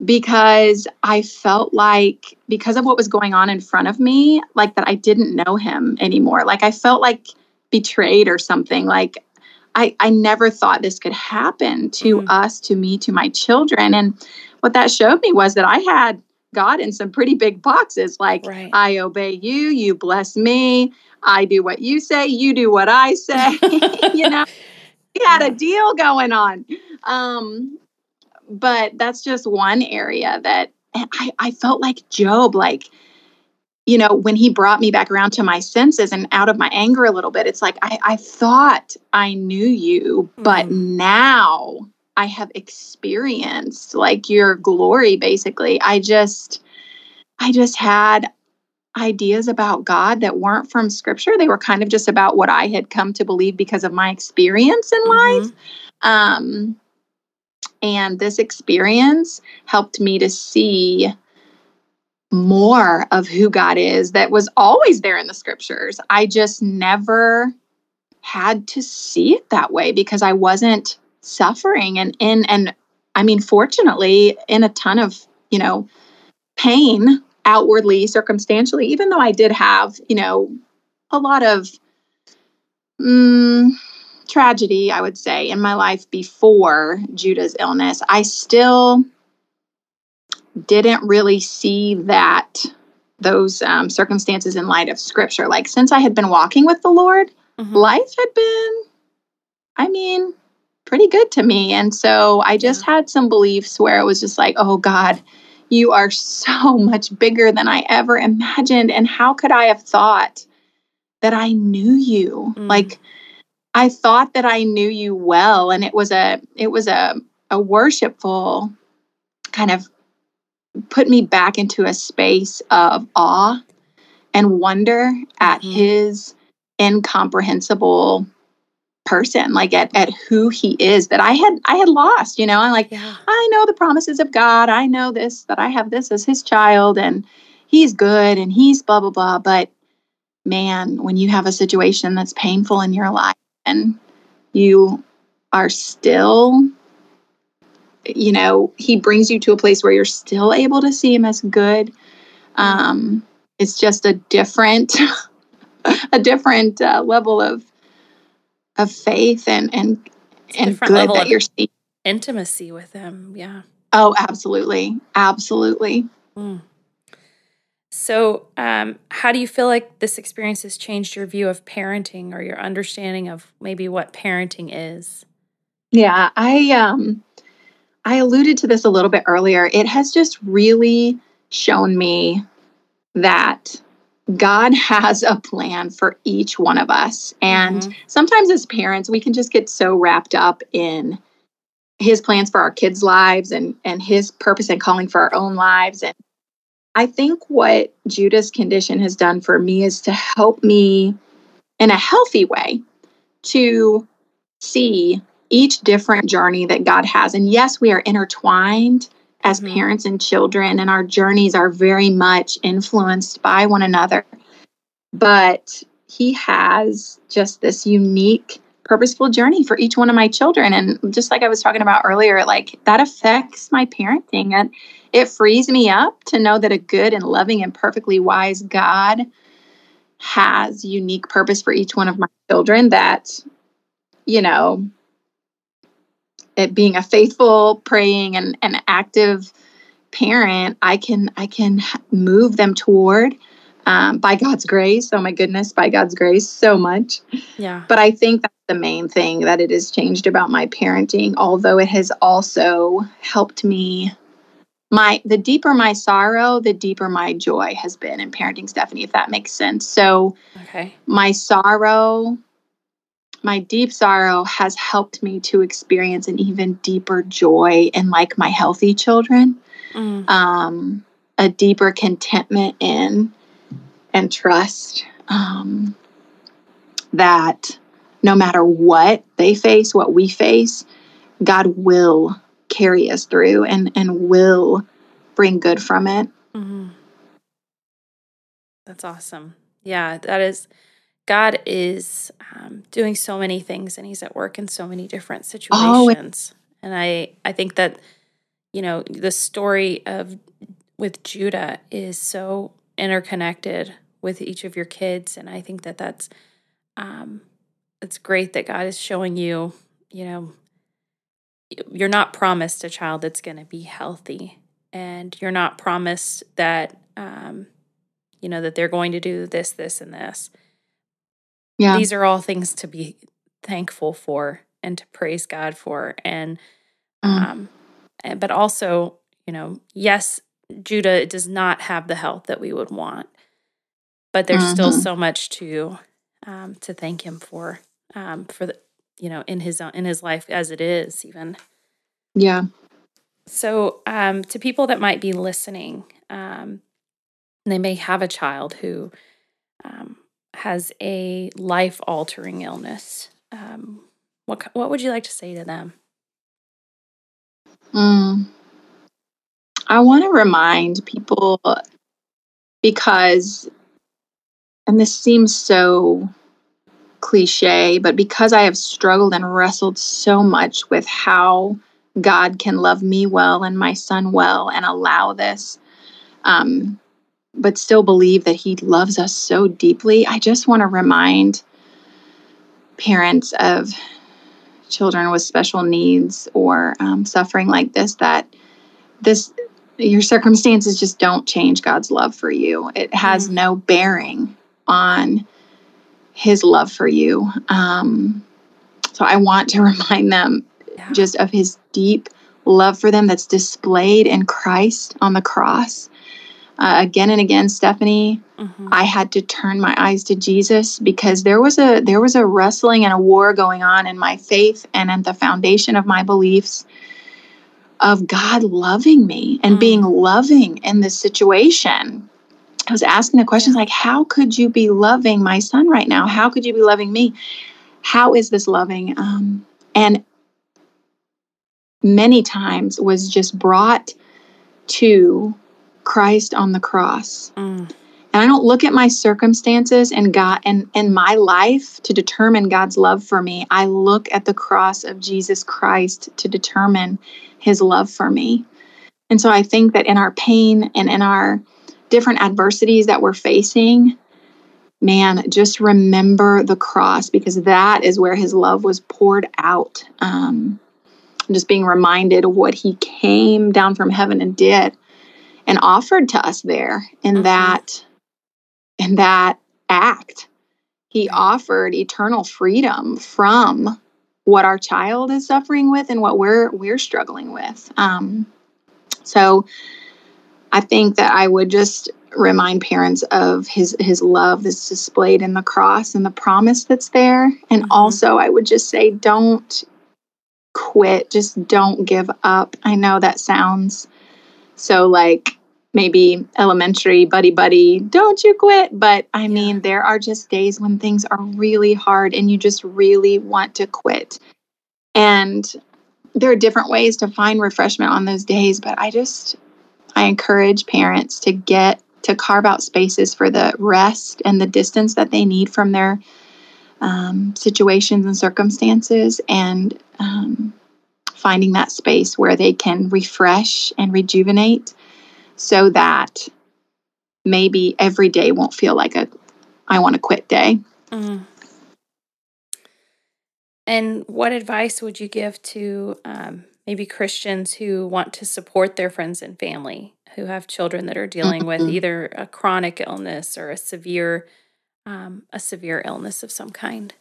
B: Because I felt like, because of what was going on in front of me, like that I didn't know him anymore. Like I felt like betrayed or something. Like I, I never thought this could happen to mm. us, to me, to my children. And what that showed me was that I had God in some pretty big boxes like, right. I obey you, you bless me, I do what you say, you do what I say. you know, we had a deal going on. Um, but that's just one area that I, I felt like Job, like, you know, when he brought me back around to my senses and out of my anger a little bit, it's like I, I thought I knew you, but mm. now I have experienced like your glory basically. I just I just had ideas about God that weren't from scripture. They were kind of just about what I had come to believe because of my experience in mm-hmm. life. Um and this experience helped me to see more of who God is that was always there in the scriptures. I just never had to see it that way because I wasn't suffering and in and I mean fortunately in a ton of, you know, pain outwardly circumstantially even though I did have, you know, a lot of um, tragedy, I would say, in my life before Judah's illness, I still didn't really see that those um, circumstances in light of scripture. Like since I had been walking with the Lord, mm-hmm. life had been, I mean, pretty good to me. And so I just had some beliefs where it was just like, oh God, you are so much bigger than I ever imagined. And how could I have thought that I knew you? Mm. Like I thought that I knew you well. And it was a it was a a worshipful kind of put me back into a space of awe and wonder at mm-hmm. his incomprehensible person like at, at who he is that i had i had lost you know i'm like yeah. i know the promises of god i know this that i have this as his child and he's good and he's blah blah blah but man when you have a situation that's painful in your life and you are still you know he brings you to a place where you're still able to see him as good. Um it's just a different a different uh, level of of faith and and and good that you're seeing
A: intimacy with him yeah.
B: Oh absolutely. Absolutely. Mm.
A: So um, how do you feel like this experience has changed your view of parenting or your understanding of maybe what parenting is
B: yeah i um i alluded to this a little bit earlier it has just really shown me that God has a plan for each one of us. And mm-hmm. sometimes as parents, we can just get so wrapped up in his plans for our kids' lives and and his purpose and calling for our own lives. And I think what Judah's condition has done for me is to help me in a healthy way to see each different journey that God has. And yes, we are intertwined as mm-hmm. parents and children, and our journeys are very much influenced by one another. But he has just this unique, purposeful journey for each one of my children. And just like I was talking about earlier, like that affects my parenting. And it frees me up to know that a good and loving and perfectly wise God has unique purpose for each one of my children that, you know, it being a faithful, praying, and an active parent, I can I can move them toward um, by God's grace. Oh my goodness, by God's grace, so much.
A: Yeah.
B: But I think that's the main thing that it has changed about my parenting. Although it has also helped me. My the deeper my sorrow, the deeper my joy has been in parenting Stephanie. If that makes sense. So,
A: okay,
B: my sorrow my deep sorrow has helped me to experience an even deeper joy in like my healthy children mm. um, a deeper contentment in and trust um, that no matter what they face what we face god will carry us through and and will bring good from it mm-hmm.
A: that's awesome yeah that is God is um, doing so many things and he's at work in so many different situations. Oh, and I, I think that, you know, the story of with Judah is so interconnected with each of your kids. And I think that that's, um, it's great that God is showing you, you know, you're not promised a child that's going to be healthy and you're not promised that, um, you know, that they're going to do this, this, and this yeah. these are all things to be thankful for and to praise God for. And, mm. um, and, but also, you know, yes, Judah does not have the health that we would want, but there's mm-hmm. still so much to, um, to thank him for, um, for the, you know, in his, own in his life as it is even.
B: Yeah.
A: So, um, to people that might be listening, um, they may have a child who, um, has a life altering illness, um, what what would you like to say to them?
B: Mm. I want to remind people because, and this seems so cliche, but because I have struggled and wrestled so much with how God can love me well and my son well and allow this, um, but still believe that He loves us so deeply, I just want to remind parents of children with special needs or um, suffering like this that this your circumstances just don't change God's love for you. It has mm. no bearing on His love for you. Um, so I want to remind them yeah. just of His deep love for them that's displayed in Christ on the cross uh, again and again stephanie mm-hmm. i had to turn my eyes to jesus because there was a there was a wrestling and a war going on in my faith and at the foundation of my beliefs of god loving me and mm-hmm. being loving in this situation i was asking the questions like how could you be loving my son right now how could you be loving me how is this loving um, and many times was just brought to Christ on the cross. Mm. And I don't look at my circumstances and God and, and my life to determine God's love for me. I look at the cross of Jesus Christ to determine his love for me. And so I think that in our pain and in our different adversities that we're facing, man, just remember the cross because that is where his love was poured out. Um, just being reminded what he came down from heaven and did and offered to us there in mm-hmm. that in that act he offered eternal freedom from what our child is suffering with and what we're we're struggling with um, so i think that i would just remind parents of his his love that's displayed in the cross and the promise that's there. And mm-hmm. also i would just say don't quit. Just don't give up. I know that sounds so like maybe elementary buddy buddy don't you quit. But i mean there are just days when things are really hard and you just really want to quit. And there are different ways to find refreshment on those days but i just i encourage parents to get to carve out spaces for the rest and the distance that they need from their um, situations and circumstances and um, finding that space where they can refresh and rejuvenate so that maybe every day won't feel like a I want to quit day. Mm.
A: And what advice would you give to um, maybe Christians who want to support their friends and family who have children that are dealing mm-hmm. with either a chronic illness or a severe um, a severe illness of some kind?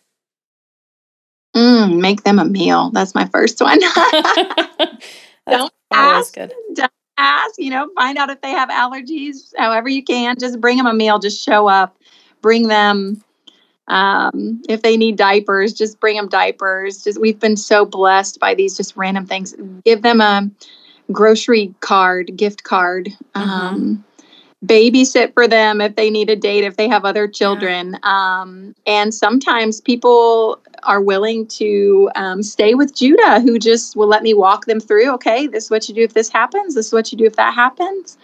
B: Mm, make them a meal. That's my first one. don't ask. Good. Don't ask, you know, find out if they have allergies, however you can. Just bring them a meal, just show up, bring them Um, if they need diapers, just bring them diapers. Just we've been so blessed by these just random things. Give them a grocery card, gift card. Mm-hmm. Um, babysit for them if they need a date, if they have other children. Yeah. Um, and sometimes people are willing to um, stay with Judah, who just will let me walk them through. Okay, this is what you do if this happens. This is what you do if that happens.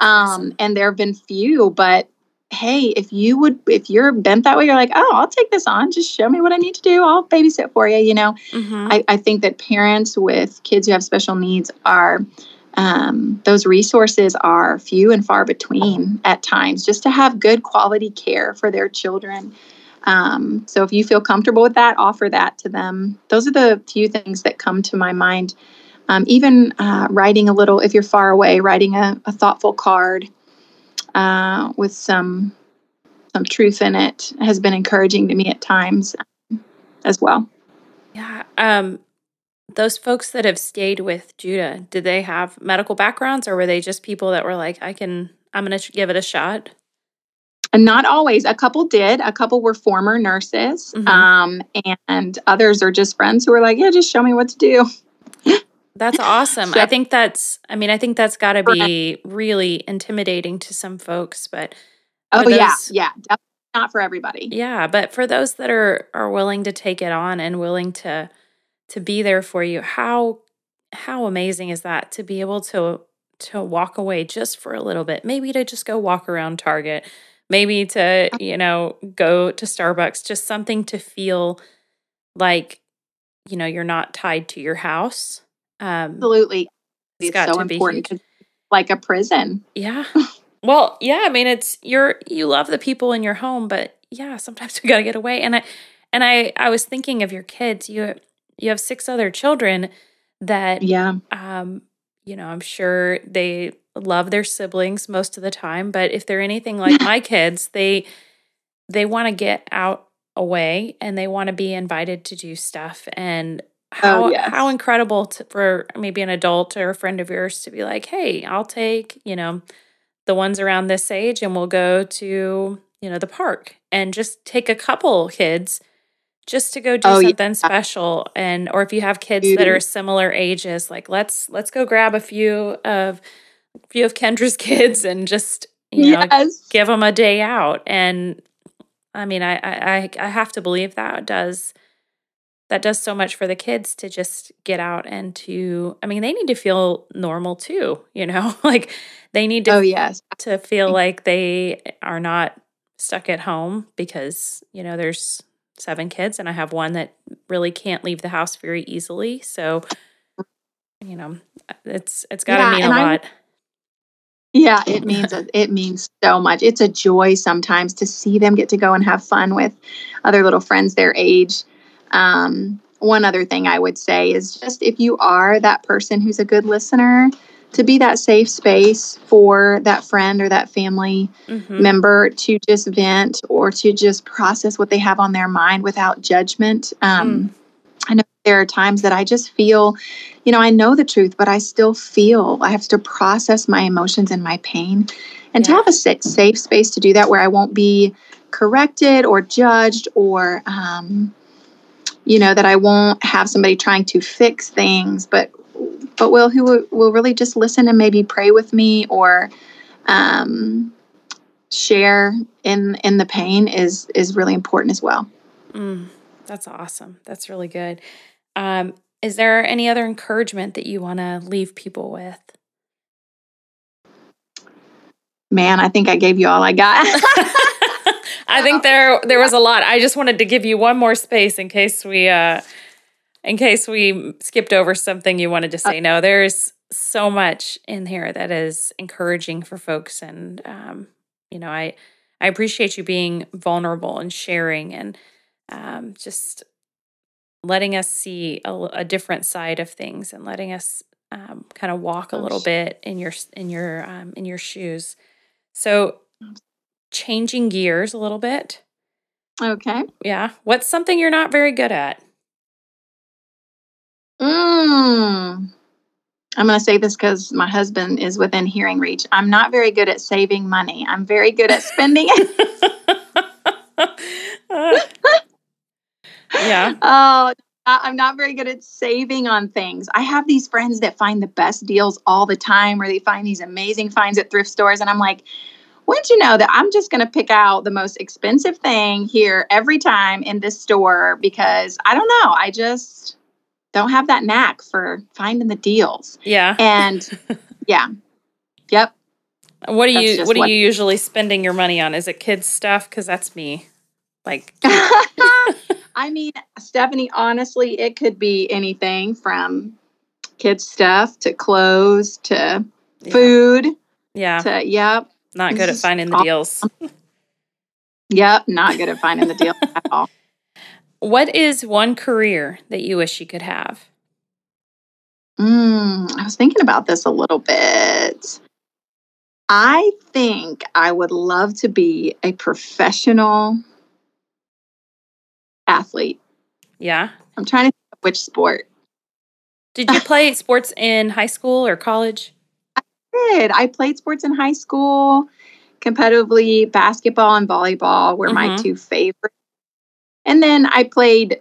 B: Um, and there have been few, but hey, if you would, if you're bent that way, you're like, oh, I'll take this on. Just show me what I need to do. I'll babysit for you. You know, mm-hmm. I, I think that parents with kids who have special needs are um, those resources are few and far between at times just to have good quality care for their children. Um, so if you feel comfortable with that, offer that to them. Those are the few things that come to my mind. Um, even uh, writing a little, if you're far away, writing a, a thoughtful card uh, with some some truth in it has been encouraging to me at times um, as well.
A: Yeah. Um, those folks that have stayed with Judah, did they have medical backgrounds or were they just people that were like, I can, I'm going to give it a shot?
B: And not always. A couple did. A couple were former nurses, mm-hmm. um, and others are just friends who are like, "Yeah, just show me what to do."
A: That's awesome. so, I think that's. I mean, I think that's got to be really intimidating to some folks, but
B: oh those, yeah, yeah, definitely not for everybody.
A: Yeah, but for those that are are willing to take it on and willing to to be there for you how how amazing is that to be able to to walk away just for a little bit maybe to just go walk around target maybe to uh-huh. you know go to starbucks just something to feel like you know you're not tied to your house
B: um absolutely. it's, it's so important like a prison.
A: Yeah. Well yeah i mean it's you're you love the people in your home but yeah sometimes we got to get away. And i and i i was thinking of your kids. You you have six other children that
B: yeah.
A: um you know i'm sure they love their siblings most of the time but if they're anything like my kids they they want to get out away and they want to be invited to do stuff. And Oh, how oh, yes. how incredible to, for maybe an adult or a friend of yours to be like hey i'll take you know the ones around this age and we'll go to you know the park and just take a couple kids just to go do oh, something yeah. special and or if you have kids that are similar ages like let's let's go grab a few of a few of kendra's kids and just you know yes. give them a day out and i mean I, I i have to believe that does that does so much for the kids to just get out and to i mean they need to feel normal too you know like they need to
B: oh yes
A: to feel like they are not stuck at home because you know there's seven kids, and I have one that really can't leave the house very easily. So, you know, it's it's got to yeah, mean a lot.
B: Yeah, it means it means so much. It's a joy sometimes to see them get to go and have fun with other little friends their age. Um, one other thing I would say is just if you are that person who's a good listener, to be that safe space for that friend or that family mm-hmm. member to just vent or to just process what they have on their mind without judgment. Um, mm. I know there are times that I just feel, you know, I know the truth, but I still feel I have to process my emotions and my pain. And yeah. to have a safe space to do that where I won't be corrected or judged or, um, you know, that I won't have somebody trying to fix things, but but will who will, really just listen and maybe pray with me or um, share in in the pain is is really important as well.
A: Mm, that's awesome. That's really good. Um, is there any other encouragement that you want to leave people with?
B: Man, I think I gave you all I got.
A: I think there there was a lot. I just wanted to give you one more space in case we uh in case we skipped over something you wanted to say. No, there's so much in here that is encouraging for folks, and um, you know, I I appreciate you being vulnerable and sharing, and um, just letting us see a, a, different side of things, and letting us um, kind of walk a little bit in your in your um, in your shoes. So, changing gears a little bit.
B: Okay.
A: Yeah. What's something you're not very good at?
B: Mm. I'm going to say this because my husband is within hearing reach. I'm not very good at saving money. I'm very good at spending it.
A: Yeah.
B: Oh, I'm not very good at saving on things. I have these friends that find the best deals all the time, or they find these amazing finds at thrift stores. And I'm like, wouldn't you know that I'm just going to pick out the most expensive thing here every time in this store because I don't know. I just don't have that knack for finding the deals.
A: Yeah.
B: And yeah. Yep.
A: What do you what are you usually spending your money on? Is it kids stuff cuz that's me. Like
B: I mean, Stephanie, honestly, it could be anything from kids stuff to clothes to yeah. food.
A: Yeah.
B: To yep.
A: Not good at finding the deals.
B: yep, not good at finding the deal at all.
A: What is one career that you wish you could have?
B: Mm, I was thinking about this a little bit. I think I would love to be a professional athlete.
A: Yeah.
B: I'm trying to think of which sport.
A: Did you play sports in high school or college?
B: I did. I played sports in high school competitively. Basketball and volleyball were mm-hmm. my two favorites. And then I played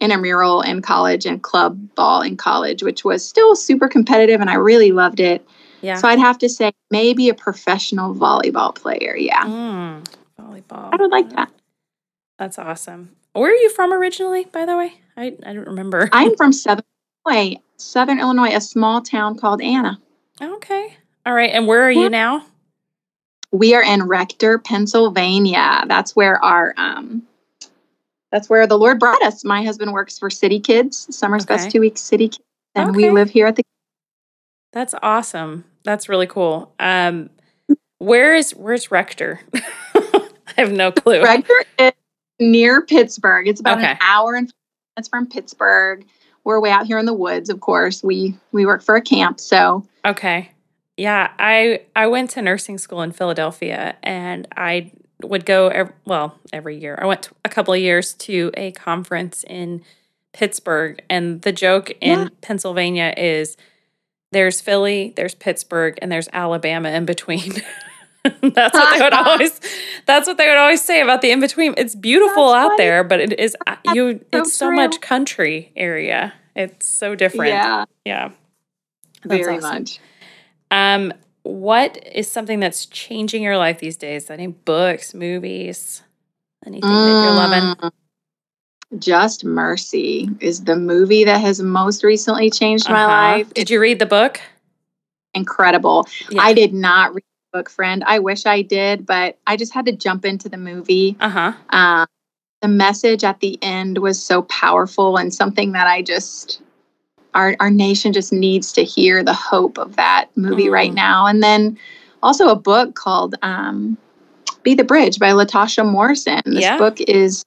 B: intramural in college and club ball in college, which was still super competitive and I really loved it. Yeah. So I'd have to say maybe a professional volleyball player. Yeah.
A: Mm, volleyball.
B: I would like that.
A: That's awesome. Where are you from originally, by the way? I, I don't remember.
B: I'm from Southern Illinois, Southern Illinois, a small town called Anna.
A: Okay. All right. And where are yeah. you now?
B: We are in Rector, Pennsylvania. That's where our um that's where the Lord brought us. My husband works for CitiKidz, Summer's okay. Best Two Weeks CitiKidz, and okay. we live here at the
A: That's awesome. That's really cool. Um where is where's Rector? I have no clue.
B: Rector is near Pittsburgh. It's about okay. an hour and minutes from Pittsburgh. We're way out here in the woods, of course. We we work for a camp, so
A: Okay. Yeah, I I went to nursing school in Philadelphia and I would go every, well, every year. I went a couple of years to a conference in Pittsburgh and the joke in yeah. Pennsylvania is there's Philly, there's Pittsburgh, and there's Alabama in between. that's what they would always that's what they would always say about the in between it's beautiful that's out funny. there but it is uh, you so it's so much country area it's so different
B: yeah
A: yeah
B: that's very awesome. much
A: um what is something that's changing your life these days any books movies anything mm. that you're loving
B: mm. just mercy is the movie that has most recently changed uh-huh. my life
A: did you read the book
B: incredible yeah. i did not read the book friend. I wish I did, but I just had to jump into the movie.
A: Uh-huh.
B: Um, the message at the end was so powerful and something that I just our our nation just needs to hear the hope of that movie mm. right now. And then also a book called um, Be the Bridge by Latasha Morrison. This yeah. book is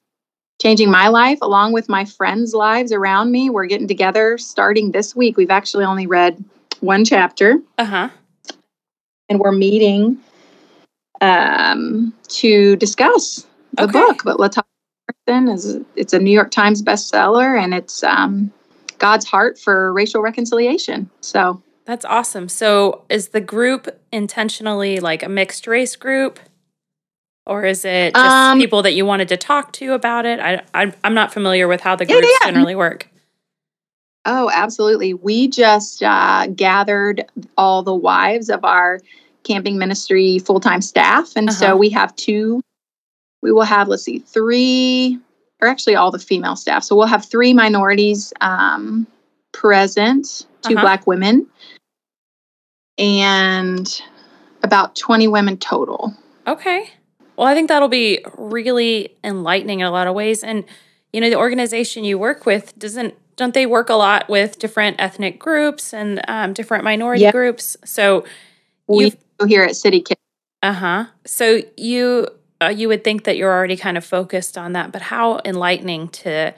B: changing my life along with my friends' lives around me. We're getting together starting this week. We've actually only read one chapter.
A: Uh-huh
B: and we're meeting um, to discuss the okay. book. But Latasha Morrison is it's a New York Times bestseller, and it's um, God's heart for racial reconciliation. So
A: that's awesome. So is the group intentionally like a mixed race group? Or is it just um, people that you wanted to talk to about it? I, I am not familiar with how the groups yeah, yeah. generally work.
B: Oh, absolutely. We just uh, gathered all the wives of our camping ministry full time staff. And uh-huh. so we have two, we will have, let's see, three, or actually all the female staff. So we'll have three minorities um, present, 2 uh-huh. black women, and about 20 women total.
A: Okay. Well, I think that'll be really enlightening in a lot of ways. And, you know, the organization you work with doesn't don't they work a lot with different ethnic groups and um, different minority yep. groups? So
B: we here at CitiKidz.
A: Uh huh. So you uh, you would think that you're already kind of focused on that, but how enlightening to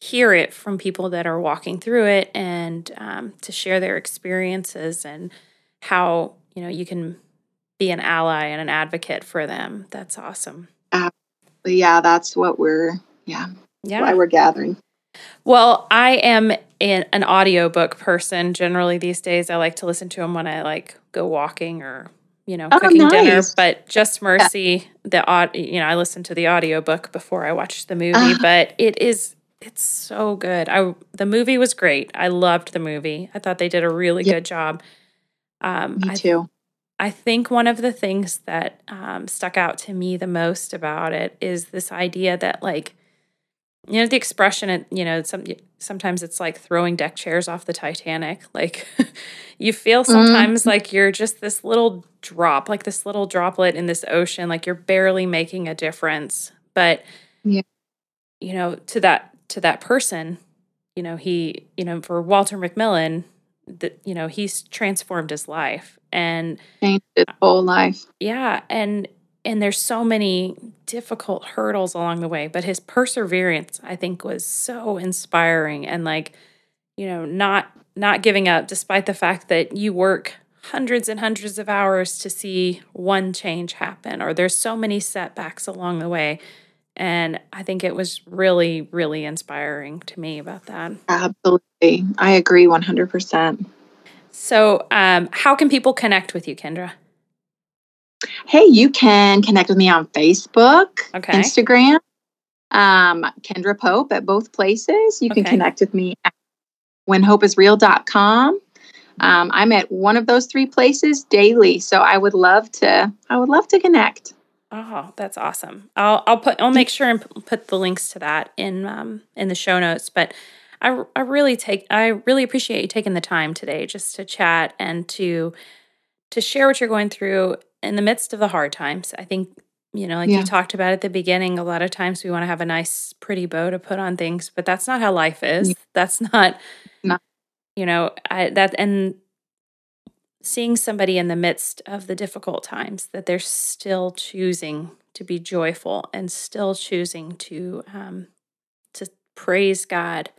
A: hear it from people that are walking through it and um, to share their experiences and how you know you can be an ally and an advocate for them. That's awesome.
B: Uh, yeah, that's what we're yeah yeah why we're gathering.
A: Well, I am an, an audiobook person generally these days. I like to listen to them when I like go walking or you know, oh, cooking nice. dinner, but Just Mercy, yeah. the odd, you know, I listened to the audiobook before I watched the movie, uh, but it is it's so good. I the movie was great. I loved the movie. I thought they did a really good job.
B: Um, me too.
A: I, I, think one of the things that um, stuck out to me the most about it is this idea that like you know the expression you know some sometimes it's like throwing deck chairs off the titanic like you feel mm-hmm. sometimes mm-hmm. like you're just this little drop like this little droplet in this ocean like you're barely making a difference but yeah. you know to that to that person you know he you know for walter mcmillian that you know he's transformed his life and
B: changed his whole life
A: yeah and and there's so many difficult hurdles along the way but his perseverance i think was so inspiring and like you know not not giving up despite the fact that you work hundreds and hundreds of hours to see one change happen or there's so many setbacks along the way. And i think it was really really inspiring to me about that.
B: Absolutely. I agree 100%
A: so um, how can people connect with you kendra
B: Hey, you can connect with me on Facebook, okay. Instagram, um, Kendra Pope at both places. You can okay. connect with me at whenhopeisreal.com. Um, I'm at one of those three places daily, so I would love to. I would love to connect.
A: Oh, that's awesome! I'll I'll put I'll make sure and put the links to that in um, in the show notes. But I I really take I really appreciate you taking the time today just to chat and to to share what you're going through in the midst of the hard times. I think, you know, like yeah. you talked about at the beginning, a lot of times we want to have a nice, pretty bow to put on things, but that's not how life is. Yeah. That's not, not, you know, I, that, and seeing somebody in the midst of the difficult times that they're still choosing to be joyful and still choosing to, um, to praise God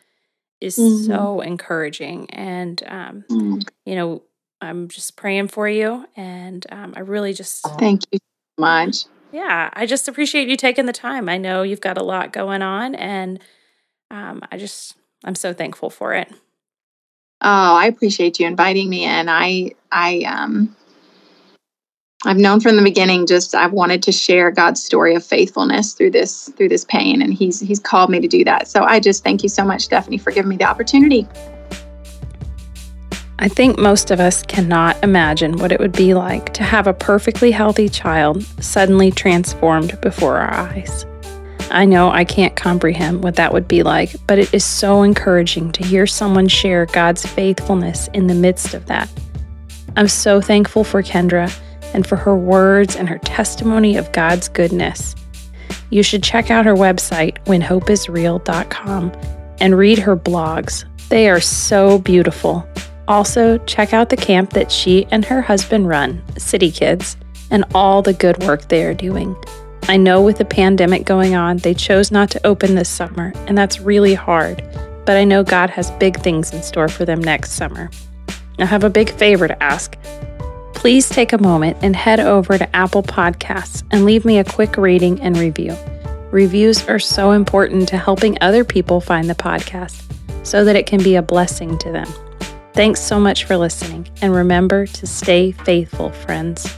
A: is mm-hmm. so encouraging. And, um, mm-hmm. you know, I'm just praying for you. And um, I really just
B: thank you so much.
A: Yeah, I just appreciate you taking the time. I know you've got a lot going on, and um, I just I'm so thankful for it.
B: Oh, I appreciate you inviting me in. I I um I've known from the beginning just I've wanted to share God's story of faithfulness through this through this pain and he's he's called me to do that. So I just thank you so much Stephanie for giving me the opportunity.
A: I think most of us cannot imagine what it would be like to have a perfectly healthy child suddenly transformed before our eyes. I know I can't comprehend what that would be like, but it is so encouraging to hear someone share God's faithfulness in the midst of that. I'm so thankful for Kendra and for her words and her testimony of God's goodness. You should check out her website, whenhopeisreal.com, and read her blogs. They are so beautiful also, check out the camp that she and her husband run, CitiKidz, and all the good work they are doing. I know with the pandemic going on, they chose not to open this summer, and that's really hard, but I know God has big things in store for them next summer. I have a big favor to ask. Please take a moment and head over to Apple Podcasts and leave me a quick rating and review. Reviews are so important to helping other people find the podcast so that it can be a blessing to them. Thanks so much for listening, and remember to stay faithful, friends.